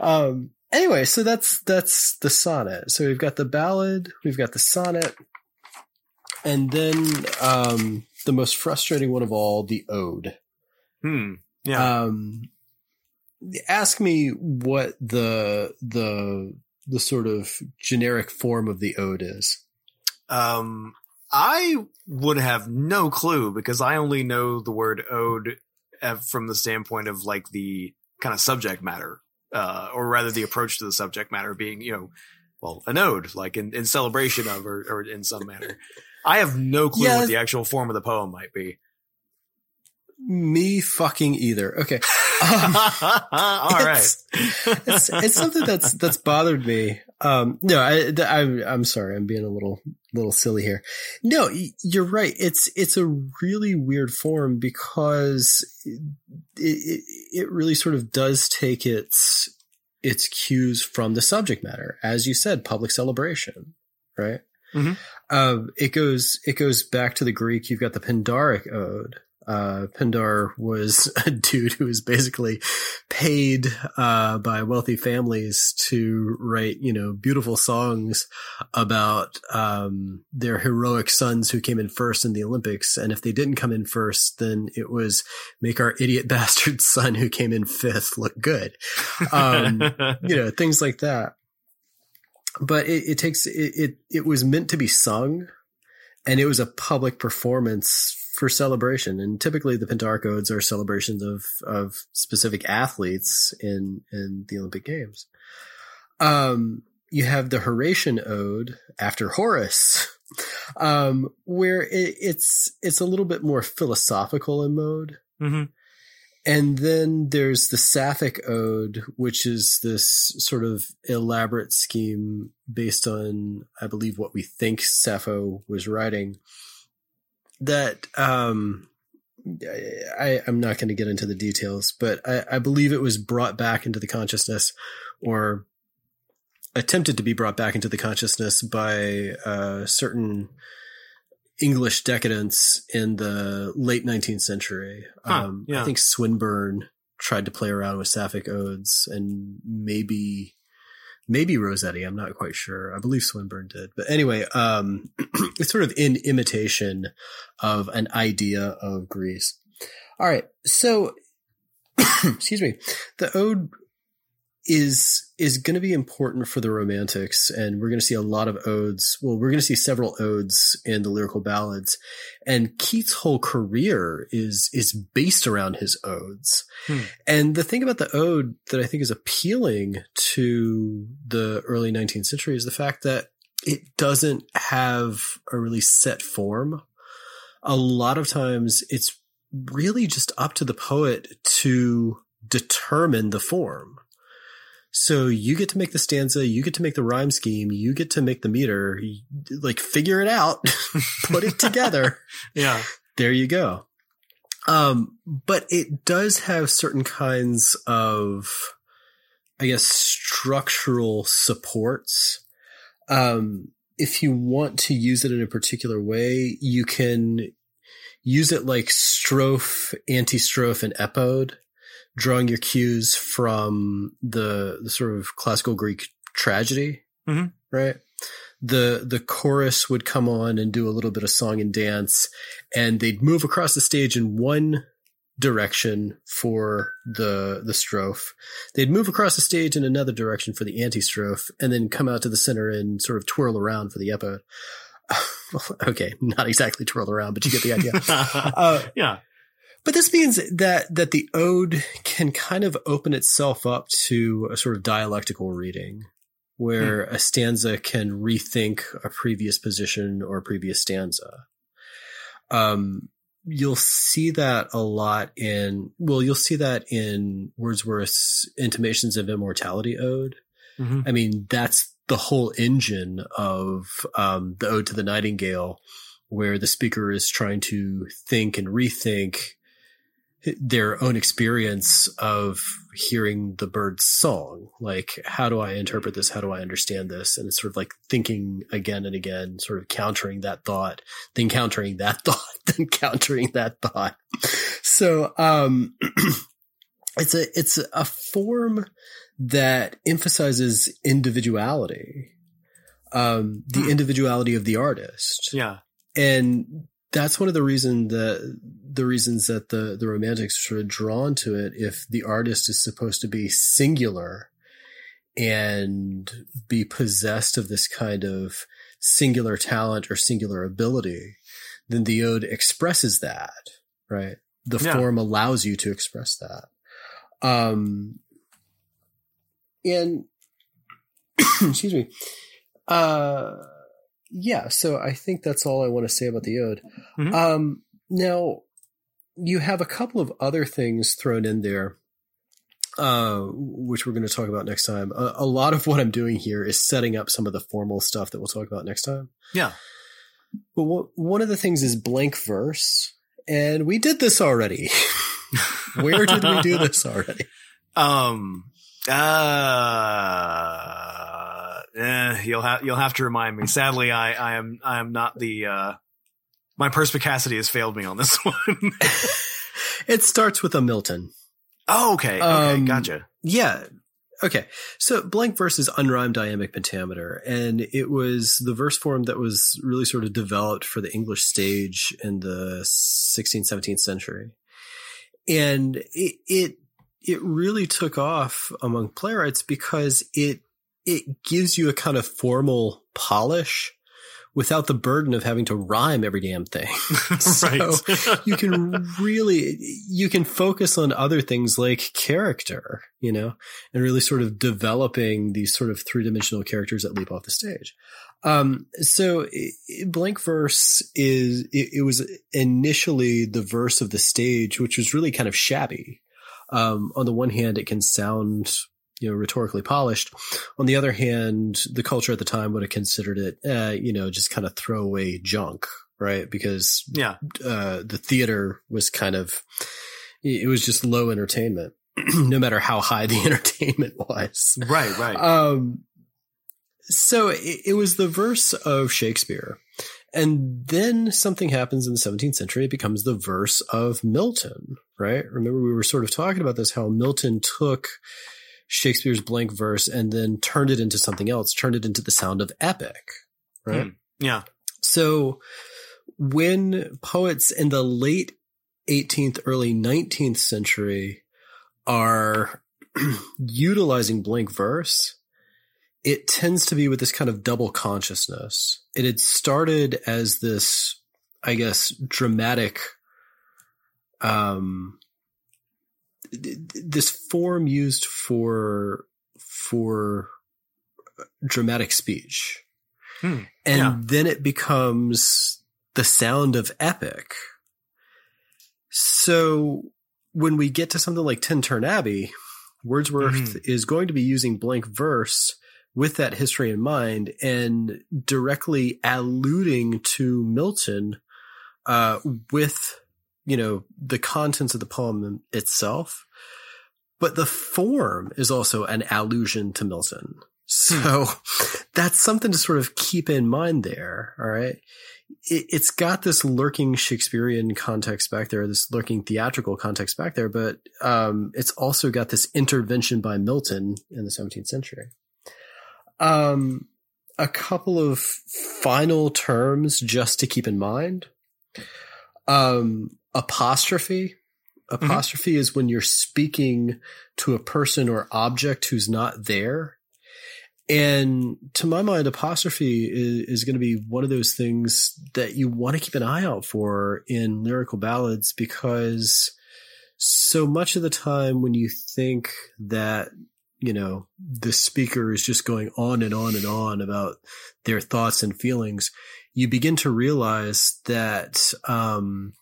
<laughs> um anyway so that's that's the sonnet so we've got the ballad we've got the sonnet and then um the most frustrating one of all the ode hmm. Yeah. um ask me what the the the sort of generic form of the ode is Um, I would have no clue because I only know the word ode uh, from the standpoint of like the kind of subject matter, uh, or rather the approach to the subject matter being, you know, well, an ode, like in, in celebration of or, or in some manner. I have no clue Yeah. what the actual form of the poem might be. me fucking either okay Um, <laughs> All right. it's, it's it's something that's that's bothered me. Um, no, I, I'm I'm sorry, I'm being a little little silly here. No, you're right. It's it's a really weird form because it, it it really sort of does take its its cues from the subject matter, as you said, public celebration, right? Mhm. Um, it goes it goes back to the Greek. You've got the Pindaric ode. Uh, Pindar was <laughs> a dude who was basically paid uh, by wealthy families to write, you know, beautiful songs about um, their heroic sons who came in first in the Olympics. And if they didn't come in first, then it was make our idiot <laughs> bastard son who came in fifth look good. <laughs> Um, you know, things like that. But it, it takes it, it. It was meant to be sung, and it was a public performance for celebration. And typically, the Pindaric odes are celebrations of of specific athletes in in the Olympic Games. Um, you have the Horatian ode after Horace, <laughs> um, where it, it's it's a little bit more philosophical in mode. Mhm. And then there's the Sapphic Ode, which is this sort of elaborate scheme based on, I believe, what we think Sappho was writing. That um, I, I'm not going to get into the details, but I, I believe it was brought back into the consciousness, or attempted to be brought back into the consciousness by uh, certain English decadence in the late 19th century. Huh, um, yeah. I think Swinburne tried to play around with Sapphic odes and maybe, maybe Rossetti. I'm not quite sure. I believe Swinburne did. But anyway, um, <clears throat> it's sort of in imitation of an idea of Greece. All right. So, <coughs> excuse me. The ode is is going to be important for the romantics and we're going to see a lot of odes. Well we're going to see several odes in the lyrical ballads and keats whole career is is based around his odes. Hmm. and the thing about the ode that i think is appealing to the early 19th century is the fact that it doesn't have a really set form. A lot of times it's really just up to the poet to determine the form so you get to make the stanza, you get to make the rhyme scheme, you get to make the meter, like figure it out, <laughs> put it together. <laughs> yeah. There you go. Um, but it does have certain kinds of, I guess, structural supports. Um, if you want to use it in a particular way, you can use it like strophe, antistrophe, and epode drawing your cues from the, the sort of classical Greek tragedy, mm-hmm. right? The the chorus would come on and do a little bit of song and dance, and they'd move across the stage in one direction for the the strophe. They'd move across the stage in another direction for the antistrophe, and then come out to the center and sort of twirl around for the epode. <laughs> okay, not exactly twirl around, but you get the idea. <laughs> uh, yeah. But this means that that the ode can kind of open itself up to a sort of dialectical reading where hmm. a stanza can rethink a previous position or a previous stanza. Um, you'll see that a lot in, well, you'll see that in Wordsworth's Intimations of Immortality Ode. Mm-hmm. I mean, that's the whole engine of um, the Ode to the Nightingale, where the speaker is trying to think and rethink their own experience of hearing the bird's song. Like, how do I interpret this? How do I understand this? And it's sort of like thinking again and again, sort of countering that thought, then countering that <laughs> thought, then countering that thought. So, um, <clears throat> it's a, it's a form that emphasizes individuality, um, the hmm. individuality of the artist. Yeah. And that's one of the reason that the reasons that the the romantics are drawn to it if the artist is supposed to be singular and be possessed of this kind of singular talent or singular ability then the ode expresses that right the yeah. form allows you to express that um and <coughs> excuse me uh yeah, so I think that's all I want to say about the ode. Mm-hmm. Um, now, you have a couple of other things thrown in there, uh, which we're going to talk about next time. A, a, lot of what I'm doing here is setting up some of the formal stuff that we'll talk about next time. Yeah. But w- one of the things is blank verse, and we did this already. <laughs> Where did we do this already? <laughs> Um, uh, eh, you'll have you'll have to remind me. Sadly, I I am I am not the uh, my perspicacity has failed me on this <laughs> one. <laughs> it starts with a Milton. Oh, okay. Okay, um, gotcha. Yeah. Okay. So blank verse is unrhymed iambic pentameter, and it was the verse form that was really sort of developed for the English stage in the 16th, 17th century. And it, it, it really took off among playwrights because it it gives you a kind of formal polish without the burden of having to rhyme every damn thing. <laughs> <laughs> so you can <laughs> really, you can focus on other things like character, you know, and really sort of developing these sort of three dimensional characters that leap off the stage. Um, so blank verse is, it, it, was initially the verse of the stage, which was really kind of shabby. Um, on the one hand, it can sound you know, rhetorically polished. On the other hand, the culture at the time would have considered it, uh, you know, just kind of throwaway junk, right? Because yeah, uh, the theater was kind of, it was just low entertainment, <clears throat> no matter how high the <laughs> entertainment was. Right, right. Um, so it, it was the verse of Shakespeare. And then something happens in the 17th century. It becomes the verse of Milton, right? Remember, we were sort of talking about this, how Milton took Shakespeare's blank verse and then turned it into something else, turned it into the sound of epic, right? Mm, yeah. So when poets in the late 18th, early 19th century are <clears throat> utilizing blank verse, it tends to be with this kind of double consciousness. It had started as this, I guess, dramatic, um, this form used for, for dramatic speech. Hmm. And Yeah. then it becomes the sound of epic. So when we get to something like Tintern Abbey, Wordsworth Mhm. is going to be using blank verse with that history in mind and directly alluding to Milton uh, with, you know, the contents of the poem itself. But the form is also an allusion to Milton. So <laughs> that's something to sort of keep in mind there. All right. It, it's got this lurking Shakespearean context back there, this lurking theatrical context back there, but um, it's also got this intervention by Milton in the 17th century. Um, a couple of final terms just to keep in mind. Um, apostrophe. Apostrophe is when you're speaking to a person or object who's not there. And to my mind, apostrophe is, is going to be one of those things that you want to keep an eye out for in lyrical ballads because so much of the time when you think that, you know, the speaker is just going on and on and on about their thoughts and feelings, you begin to realize that, um,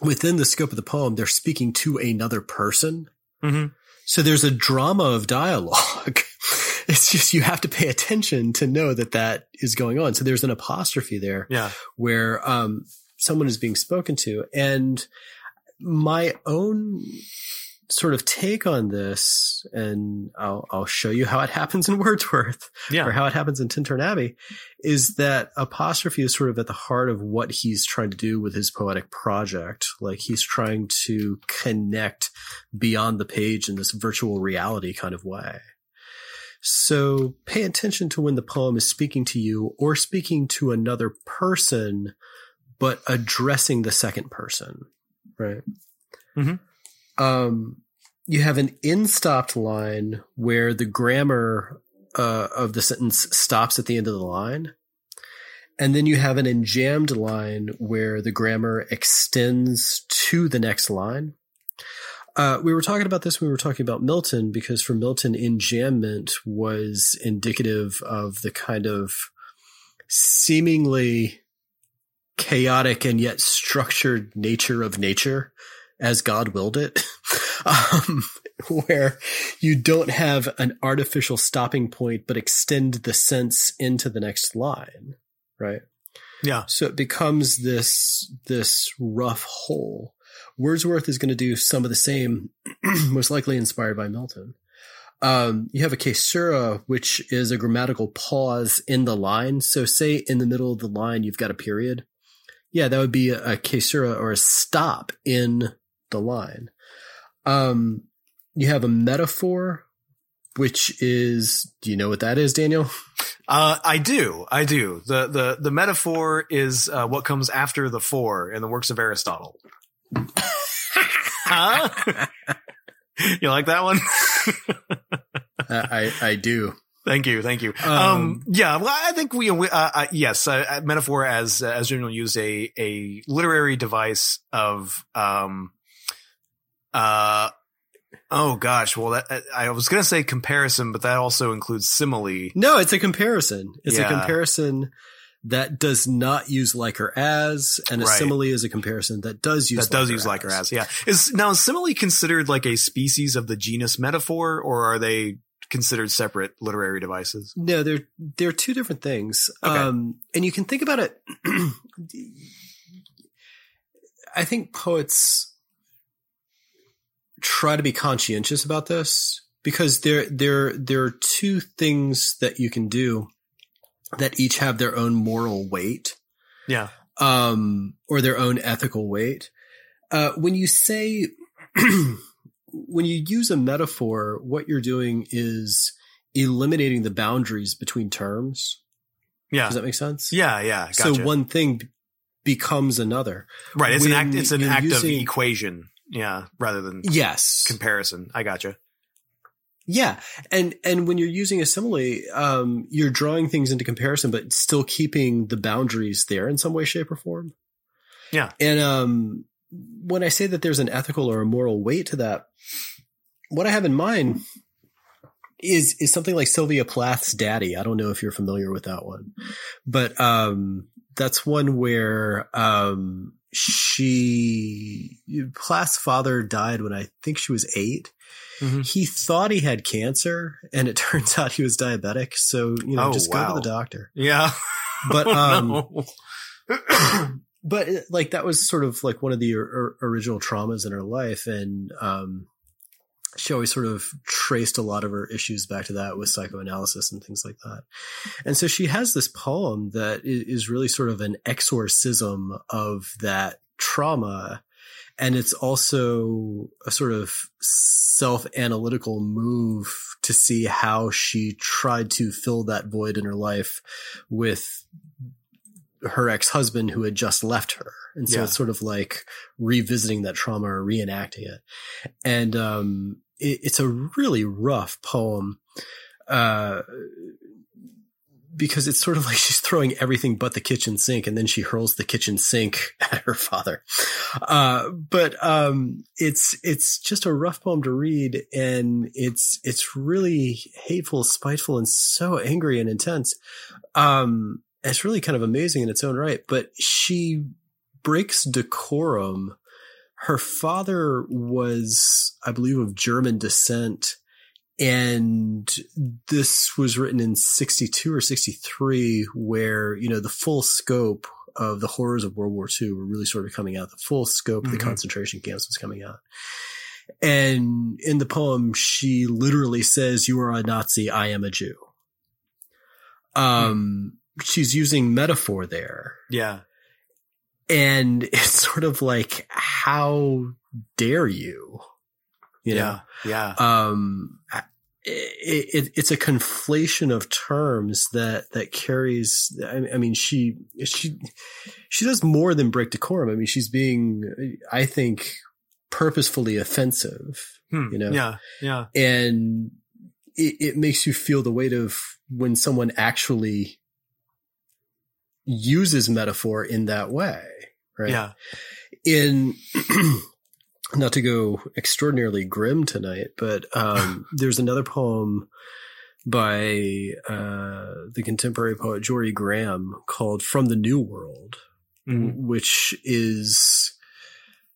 within the scope of the poem, they're speaking to another person. hmm So there's a drama of dialogue. <laughs> it's just you have to pay attention to know that that is going on. So there's an apostrophe there Yeah. where um, someone is being spoken to. And my own sort of take on this, and I'll, I'll show you how it <laughs> happens in Wordsworth or how it happens in Tintern Abbey, is that apostrophe is sort of at the heart of what he's trying to do with his poetic project. Like he's trying to connect beyond the page in this virtual reality kind of way. So pay attention to when the poem is speaking to you or speaking to another person, but addressing the second person, right? Mhm. Um, you have an end-stopped line where the grammar uh, of the sentence stops at the end of the line. And then you have an enjambed line where the grammar extends to the next line. Uh, we were talking about this when we were talking about Milton, because for Milton, enjambment was indicative of the kind of seemingly chaotic and yet structured nature of nature as God willed it. <laughs> um, where you don't have an artificial stopping point, but extend the sense into the next line, right? Yeah. So it becomes this, this rough hole. Wordsworth is going to do some of the same, <clears throat> most likely inspired by Milton. Um, you have a caesura, which is a grammatical pause in the line. So say in the middle of the line, you've got a period. Yeah, that would be a, a caesura or a stop in the line. Um, you have a metaphor, which is, do you know what that is, Daniel? Uh, I do. I do. The, the, the metaphor is, uh, what comes after the four in the works of Aristotle. huh? <laughs> you like that one? I, I, I do. Thank you, thank you. Um, Um, yeah, well, I think we, we uh, uh, yes, uh, uh, metaphor as as generally used a a literary device of um, uh, oh gosh, well, that I was gonna say comparison, but that also includes simile. No, it's a comparison. It's Yeah. a comparison that does not use like or as, and a Right. simile is a comparison that does use that does use like or as, yeah. Is now is simile considered like a species of the genus metaphor, or are they considered separate literary devices? No, they're they're two different things. Okay. Um, and you can think about it. <clears throat> I think poets try to be conscientious about this because there there there are two things that you can do that each have their own moral weight. Yeah, um, or their own ethical weight. Uh, when you say, <clears throat> when you use a metaphor, what you're doing is eliminating the boundaries between terms. yeah, Does that make sense? yeah, yeah. Gotcha. So one thing becomes another. right, it's an act. It's an you're act of equation. Yeah, rather than Yes. comparison. I gotcha. Yeah, and and when you're using a simile, um, you're drawing things into comparison, but still keeping the boundaries there in some way, shape, or form. Yeah, and um, when I say that there's an ethical or a moral weight to that, what I have in mind is is something like Sylvia Plath's Daddy. I don't know if you're familiar with that one, but um, that's one where um, she Plath's father died when I think she was 8 mm-hmm. He thought he had cancer, and it <laughs> turns out he was diabetic. So you know, oh, just wow. go to the doctor. Yeah, but <laughs> um. <clears throat> but like that was sort of like one of the or, original traumas in her life and um she always sort of traced a lot of her issues back to that with psychoanalysis and things like that. And so she has this poem that is really sort of an exorcism of that trauma. And it's also a sort of self analytical move to see how she tried to fill that void in her life with her ex husband who had just left her. And so yeah. it's sort of like revisiting that trauma or reenacting it. And, um, it, it's a really rough poem. Uh, because it's sort of <laughs> like she's throwing everything but the kitchen sink and then she hurls the kitchen sink <laughs> at her father. Uh, but, um, it's, it's just a rough poem to read and it's, it's really hateful, spiteful, and so angry and intense. Um, it's really kind of amazing in its own right, but she breaks decorum. Her father was, I believe, of German descent. And this was written in 62 or 63, where, you know, the full scope of the horrors of World War II were really sort of coming out. The full scope mm-hmm. of the mm-hmm. concentration camps was coming out. And in the poem, she literally says, you are a Nazi. I am a Jew. Um, she's using metaphor there. Yeah. And <laughs> it's sort of like, how dare you? You know? Yeah. Yeah. Um, it, it, it's a conflation of terms that that carries. I, I, mean, she she she does more than break decorum. I mean, she's being, I think, purposefully offensive. Hmm. You know, yeah, yeah, and it, it makes you feel the weight of when someone actually uses metaphor in that way, right? Yeah. In <clears throat> not to go extraordinarily grim tonight, but um, <laughs> there's another poem by uh, the contemporary poet Jorie Graham called "From the New World," mm-hmm. which is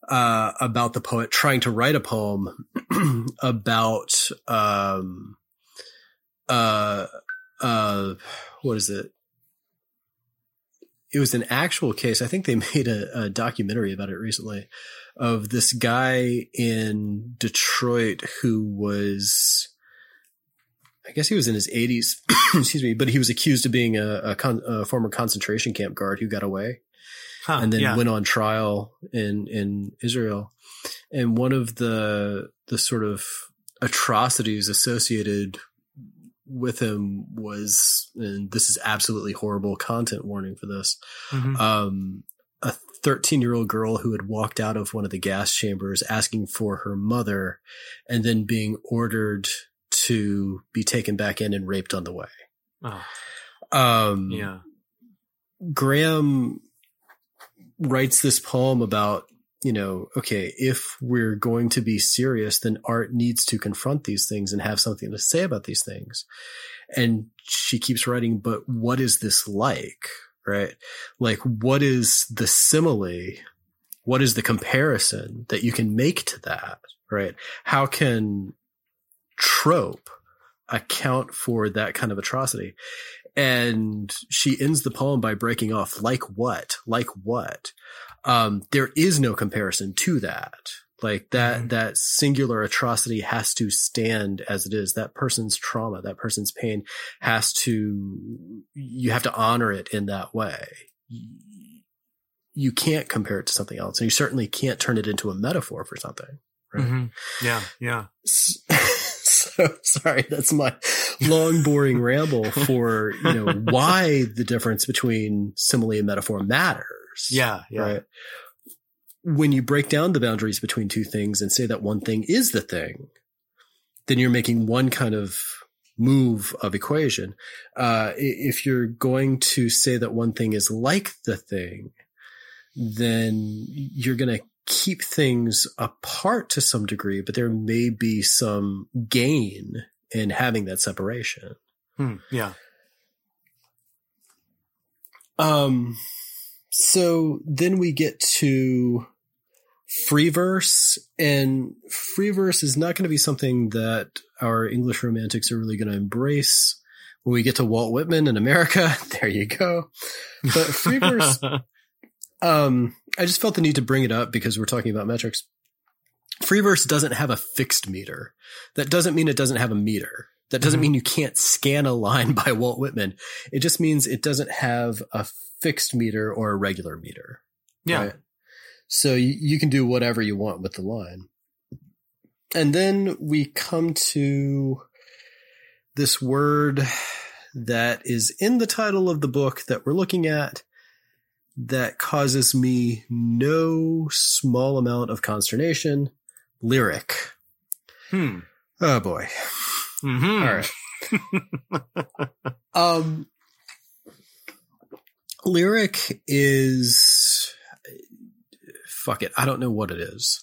uh, about the poet trying to write a poem <clears throat> about um, uh, uh, what is it? It was an actual case. I think they <laughs> made a, a, documentary about it recently of this guy in Detroit who was, I guess he was in his 80s, <clears throat> excuse me, but he was accused of being a, a, con, a former concentration camp guard who got away huh, and then yeah. went on trial in, in Israel. And one of the, the sort of atrocities associated with him was, and this is absolutely horrible content warning for this, mm-hmm. um, a 13 year old girl who had walked out of one of the gas chambers asking for her mother and then being ordered to be taken back in and raped on the way. Oh. Um, yeah. Graham writes this poem about you know, okay, if we're going to be serious, then art needs to confront these things and have something to say about these things. And she keeps writing, but what is this like? Right? Like, what is the simile? What is the comparison that you can make to that? Right? How can trope account for that kind of atrocity? And she ends the poem by breaking off, like what? Like what? Um, there is no comparison to that. Like that, mm-hmm. that singular atrocity has to stand as it is. That person's trauma, that person's pain has to, you have to honor it in that way. You can't compare it to something else. And you certainly can't turn it into a metaphor for something. Right? Mm-hmm. Yeah. Yeah. <laughs> <laughs> so sorry. That's my long, boring ramble for, you know, <laughs> why the difference between simile and metaphor matters yeah, yeah. Right. When you break down the boundaries between two things and say that one thing is the thing, then you're making one kind of move of equation. Uh, if you're going to say that one thing is like the thing, then you're going to keep things apart to some degree, but there may be some gain in having that separation. Hmm, yeah. Um, so then we get to free verse and free verse is not going to be something that our English romantics are really going to embrace. When we get to Walt Whitman in America, <laughs> there you go. But free verse, <laughs> um, I just felt the need to bring it up because we're talking about metrics. Free verse doesn't have a fixed meter. That doesn't mean it doesn't have a meter. That doesn't mm-hmm. mean you can't scan a line <laughs> by Walt Whitman. It just means it doesn't have a fixed meter or a regular meter. Yeah. Right? So you, you can do whatever you want with the line. And then we come to this word that is in the title of the book that we're looking at that causes me no small amount of consternation lyric. Hmm. Oh boy. Mm-hmm. All right. um, lyric is fuck it. I don't know what it is.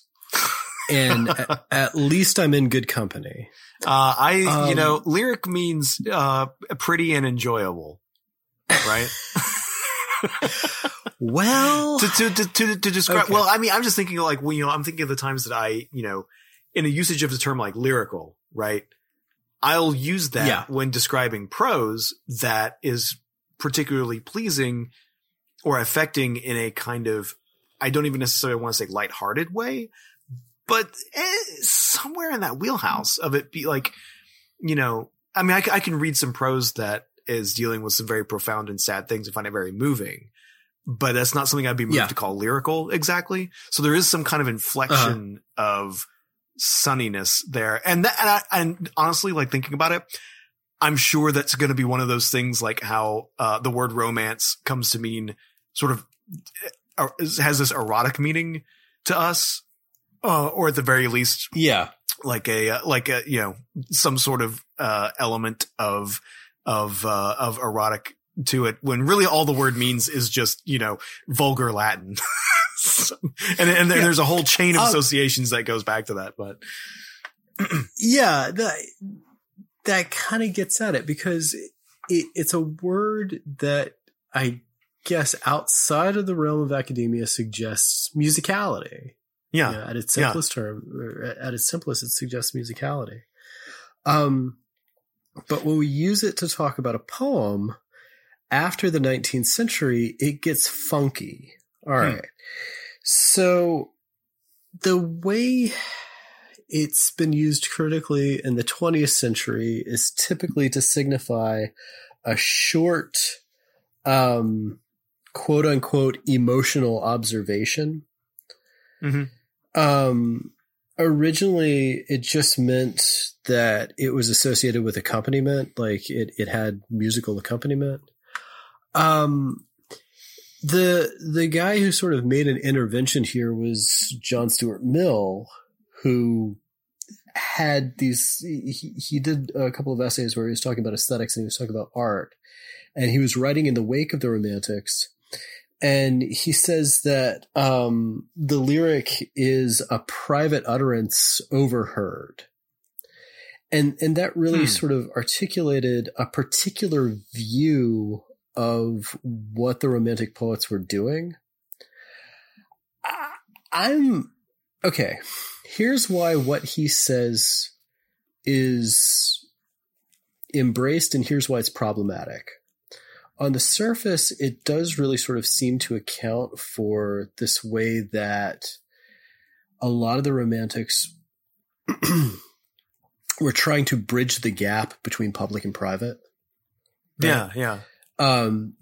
And at, <laughs> at, least I'm in good company. Uh, I, um, you know, lyric means, uh, pretty and enjoyable, right? <laughs> well, to, to, to, to, to describe, okay. well, I mean, I'm just thinking like, well, you know, I'm thinking of the times that I, you know, in a usage of the term like lyrical, right? I'll use that yeah. when describing prose that is particularly pleasing or affecting in a kind of I don't even necessarily want to say lighthearted way, but eh, somewhere in that wheelhouse of it be like, you know, I mean, I, I, can read some prose that is dealing with some very profound and sad things and find it very moving, but that's not something I'd be moved yeah. to call lyrical exactly. So there is some kind of inflection uh-huh. of sunniness there. And that, and, I, and honestly, like thinking about it, I'm sure that's going to be one of those things like how, uh, the word romance comes to mean sort of uh, has this erotic meaning to us, uh, or at the very least, yeah, like a uh, like a you know some sort of uh, element of of uh, of erotic to it. When really all the word means is just you know vulgar Latin. <laughs> so, and and yeah. there's a whole chain of associations that goes back to that, but <clears throat> yeah, that that kind of gets at it because it, it's a word that I guess outside of the realm of academia suggests musicality. Yeah. You know, at its simplest yeah. term, at its simplest, it suggests musicality. Um, but when we use it to talk about a poem after the 19th century, it gets funky. All right. hmm. So the way it's been used critically in the 20th century is typically to signify a short, um, quote unquote emotional observation. Mm-hmm. Um, originally it just meant that it was associated with accompaniment, like it, it had musical accompaniment. Um, the, the guy who sort of made an intervention here was John Stuart Mill, who had these, he, he did a couple of essays where he was talking about aesthetics and he was talking about art. And he was writing in the wake of the romantics and he says that um, the lyric is a private utterance overheard and and that really hmm. sort of articulated a particular view of what the romantic poets were doing i'm okay here's why what he says is embraced and here's why it's problematic on the surface, it does really sort of seem to account for this way that a lot of the romantics <clears throat> were trying to bridge the gap between public and private. Yeah, yeah. Um,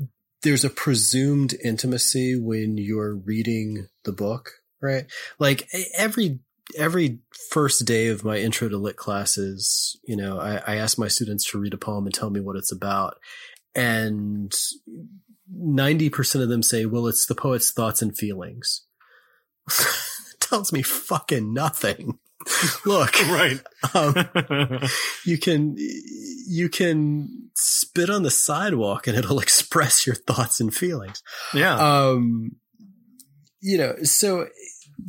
there's a presumed intimacy when you're reading the book, right? Like every every first day of my intro to lit classes, you know, I, I ask my students to read a poem and tell me what it's about and 90% of them say, well, it's the poet's thoughts and feelings. <laughs> tells me fucking nothing. <laughs> look, <laughs> right. um, <laughs> you can you can spit on the sidewalk and it'll express your thoughts and feelings. yeah. Um, you know, so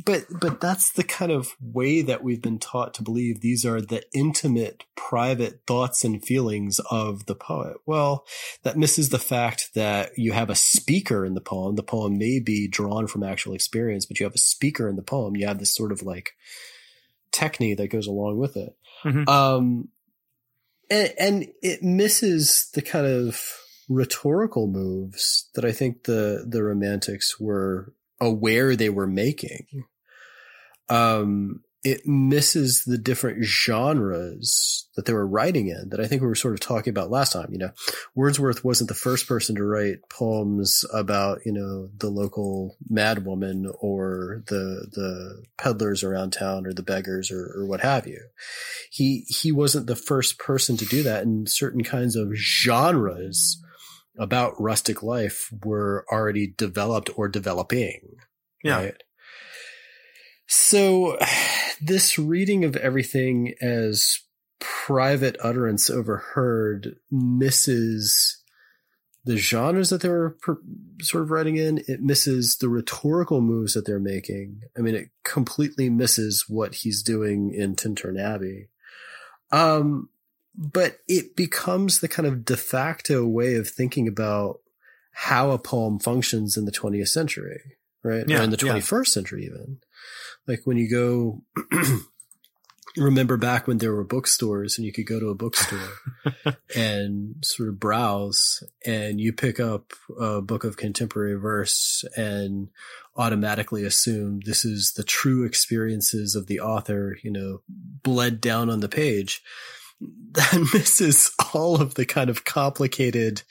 but but that's the kind of way that we've been taught to believe these are the intimate private thoughts and feelings of the poet well that misses the fact that you have a speaker in the poem the poem may be drawn from actual experience but you have a speaker in the poem you have this sort of like technique that goes along with it Mhm. um and, and it misses the kind of rhetorical moves that I think the the romantics were aware they were making. Um, it misses the different genres that they were writing in that I think we were sort of talking about last time. You know, Wordsworth wasn't the first person to write poems about, you know, the local madwoman or the, the peddlers around town or the beggars or, or what have you. He, he wasn't the first person to do that and certain kinds of genres about rustic life were already developed or developing. Yeah. Right? So this reading of everything as private utterance overheard misses the genres that they're per, sort of writing in. It misses the rhetorical moves that they're making. I mean, it completely misses what he's doing in Tintern Abbey. Um, but it becomes the kind of de facto way of thinking about how a poem functions in the 20th century, right? Yeah, or in the yeah. 21st century, even. Like when you go, <clears throat> remember back when there were bookstores and you could go to a bookstore <laughs> and sort of browse and you pick up a book of contemporary verse and automatically assume this is the true experiences of the author, you know, bled down on the page. <laughs> That misses all of the kind of complicated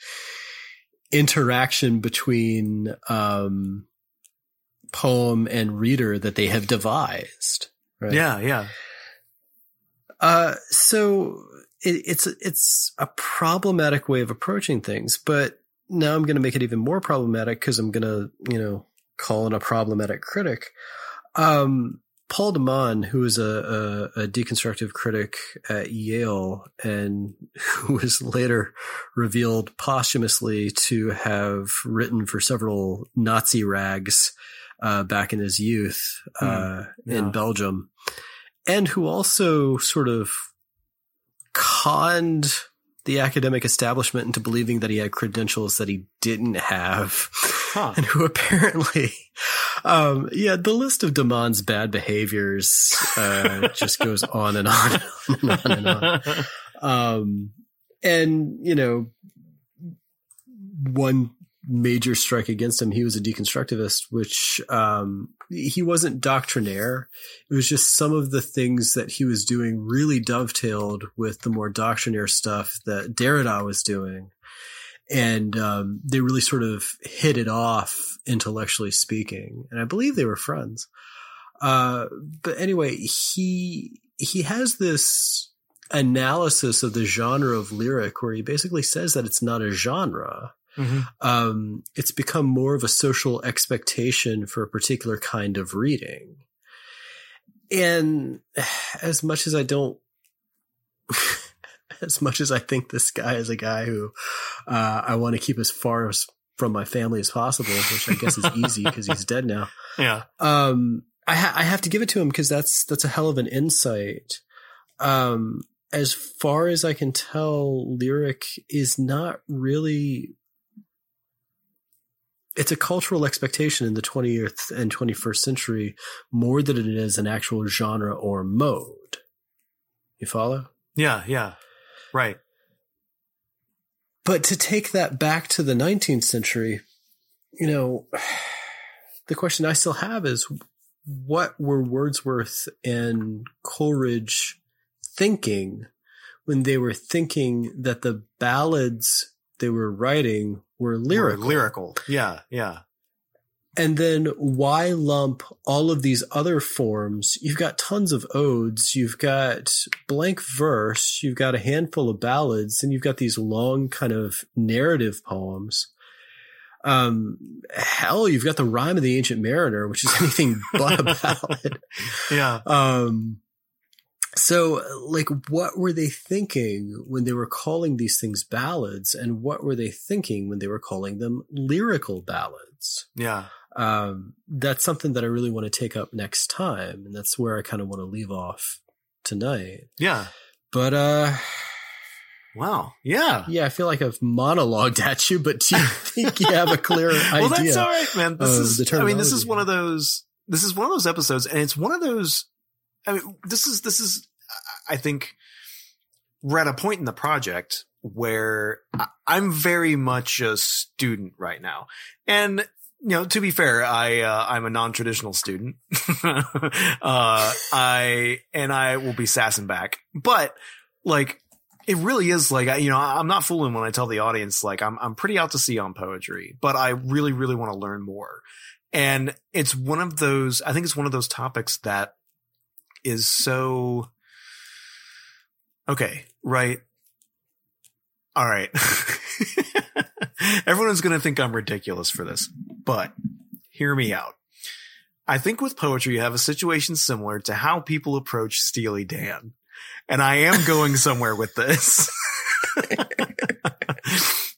interaction between um, poem and reader that they have devised. Right? Yeah. Yeah. Uh, so it, it's it's a problematic way of approaching things, but now I'm going to make it even more problematic because I'm going to you know call in a problematic critic. Um, Paul de Man, who is a, a, a deconstructive critic at Yale and who <laughs> was later revealed posthumously to have written for several Nazi rags uh, back in his youth uh, yeah. in Belgium, and who also sort of conned the academic establishment into believing that he had credentials that he didn't have, Huh. <laughs> and who apparently, um, yeah, the list of de Man's bad behaviors uh, <laughs> just goes on and on and on and on. <laughs> Um, and you know, one major strike against him, he was a deconstructivist, which um, he wasn't doctrinaire. It was just some of the things that he was doing really dovetailed with the more doctrinaire stuff that Derrida was doing. And um, they really sort of hit it off intellectually speaking. And I believe they were friends. Uh, but anyway, he he has this analysis of the genre of lyric where he basically says that it's not a genre. Mhm. Um, it's become more of a social expectation for a particular kind of reading. And <sighs> as much as I don't, <laughs> as much as I think this guy is a guy who uh, I want to keep as far as from my family as possible, which I guess is easy because he's dead now <laughs> Yeah. um, I, ha- I have to give it to him because that's that's a hell of an insight. Um, as far as I can tell, lyric is not really. It's a cultural expectation in the 20th and 21st century more than it is an actual genre or mode. You follow? Yeah. Yeah. Right. But to take that back to the 19th century, you know, <sighs> the question I still have is what were Wordsworth and Coleridge thinking when they were thinking that the ballads they were writing were lyrical? Or lyrical. Yeah. Yeah. And then why lump all of these other forms? You've got tons of odes, you've got blank verse, you've got a handful of ballads, and you've got these long kind of narrative poems. Um, hell, you've got the rime of the ancient mariner, which is anything but a <laughs> ballad. Yeah. Um, So, like, what were they thinking when they were calling these things ballads, and what were they thinking when they were calling them lyrical ballads? Yeah. Um, that's something that I really want to take up next time, and that's where I kind of want to leave off tonight. Yeah. But uh, Wow. Yeah. yeah, I feel like I've monologued at you, but do you <laughs> think you have a clearer idea? well, that's all right, man. This is, I mean, this is one of those, this is one of those episodes and it's one of those, I mean, this is, this is, I think we're at a point in the project where I'm very much a student right now. And, you know, to be fair, I, uh, I'm a non-traditional student. <laughs> uh, I, and I will be sassing back, but like, it really is like, you know, I'm not fooling when I tell the audience, like, I'm, I'm pretty out to sea on poetry, but I really, really want to learn more. And it's one of those, I think it's one of those topics that is so, okay, right. All right. <laughs> Everyone's going to think I'm ridiculous for this, but hear me out. I think with poetry, you have a situation similar to how people approach Steely Dan. And I am going <laughs> somewhere with this.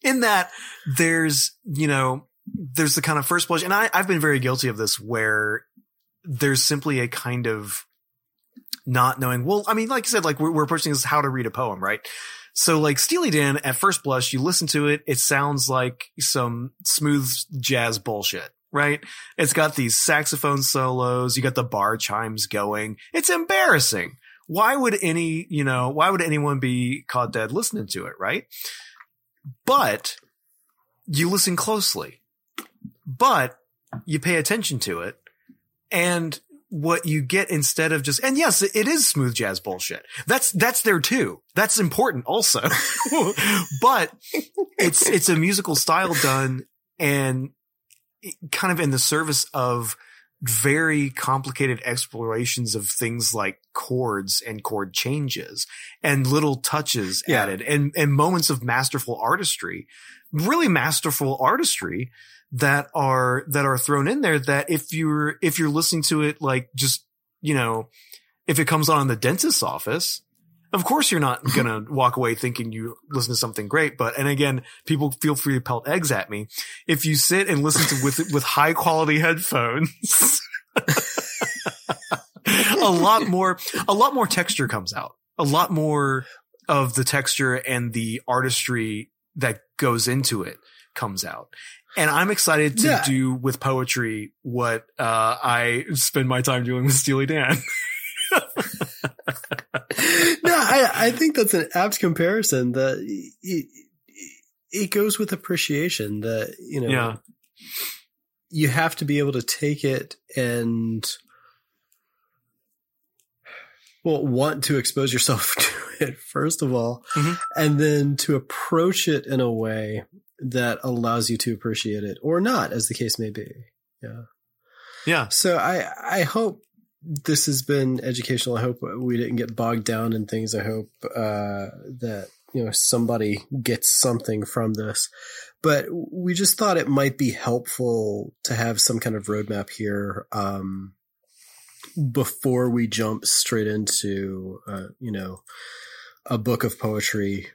In that there's, you know, there's the kind of first blush, and I, I've been very guilty of this where there's simply a kind of not knowing. Well, I mean, like you said, like we're, we're approaching this how to read a poem, right? So like Steely Dan, at first blush, you listen to it, it sounds like some smooth jazz bullshit, right? It's got these saxophone solos, you got the bar chimes going. It's embarrassing. Why would any, you know, why would anyone be caught dead listening to it, right? But you listen closely, but you pay attention to it and what you get instead of just, and yes, it is smooth jazz bullshit. That's, that's there too. That's important also, <laughs> but it's, it's a musical style done and kind of in the service of very complicated explorations of things like chords and chord changes and little touches Yeah. added and, and moments of masterful artistry, really masterful artistry that are, that are thrown in there that if you're, if you're listening to it, like just, you know, if it comes on in the dentist's office, of course you're not going <laughs> to walk away thinking you listen to something great. But, and again, people feel free to pelt eggs at me. If you sit and listen to with, with high quality headphones, <laughs> a lot more, a lot more texture comes out. A lot more of the texture and the artistry that goes into it comes out. And I'm excited to Yeah. do with poetry what, uh, I spend my time doing with Steely Dan. <laughs> no, I, I think that's an apt comparison. That it, it goes with appreciation. That you know, Yeah. you have to be able to take it and well, want to expose yourself <laughs> to it first of all, Mhm. and then to approach it in a way that allows you to appreciate it or not, as the case may be. Yeah. Yeah. So I I hope this has been educational. I hope we didn't get bogged down in things. I hope uh, that you know somebody gets something from this. But we just thought it might be helpful to have some kind of roadmap here um, before we jump straight into uh, you know a book of poetry.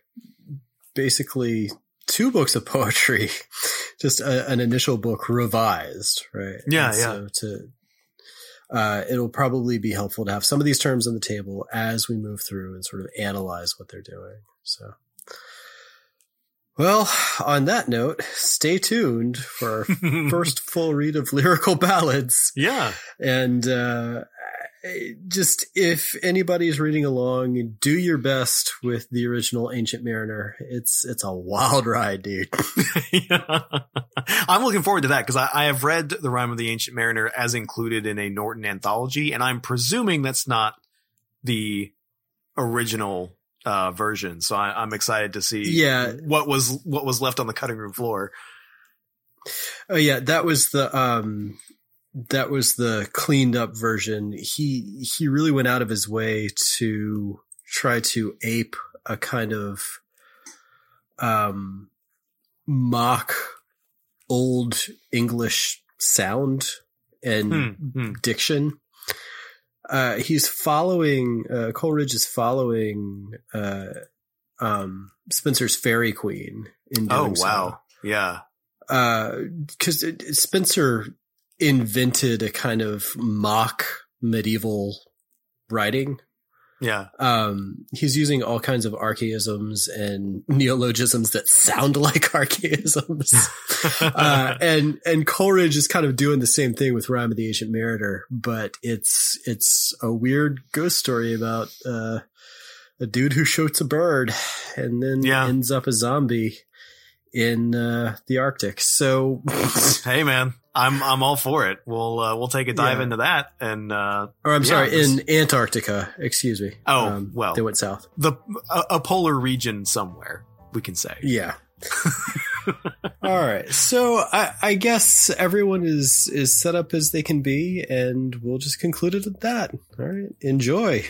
Basically, two books of poetry, <laughs> just a, an initial book revised, right? Yeah, And yeah. So to uh, it'll probably be helpful to have some of these terms on the table as we move through and sort of analyze what they're doing. So, well, on that note, stay tuned for our <laughs> first full read of lyrical ballads. Yeah. And uh, just if anybody's reading along, do your best with the original Ancient Mariner. It's it's a wild ride, dude. yeah. <laughs> <laughs> I'm looking forward to that because I, I have read The Rime of the Ancient Mariner as included in a Norton anthology, and I'm presuming that's not the original uh, version. So I, I'm excited to see Yeah. what was what was left on the cutting room floor. Oh yeah, that was the um that was the cleaned up version. He he really went out of his way to try to ape a kind of um mock old English sound and Hmm, hmm. diction. uh, he's following uh, Coleridge is following uh, um, Spenser's Faerie Queene in Oh doing so. wow. Yeah. Uh because Spencer invented a kind of mock medieval writing. Yeah. Um, he's using all kinds of archaisms and neologisms that sound <laughs> like archaisms. <laughs> uh, and, and Coleridge is kind of doing the same thing with Rime of the Ancient Mariner, but it's, it's a weird ghost story about, uh, a dude who shoots a bird and then Yeah. ends up a zombie in, uh, the Arctic. So, hey man, I'm I'm all for it. We'll uh, we'll take a dive Yeah. into that and uh, or I'm Yeah, sorry, in Antarctica, excuse me. Um, Oh, well. they went south. the a, a polar region somewhere. We can say. Yeah. <laughs> All right. So I, I guess everyone is is set up as they can be, and we'll just conclude it at that. All right. Enjoy.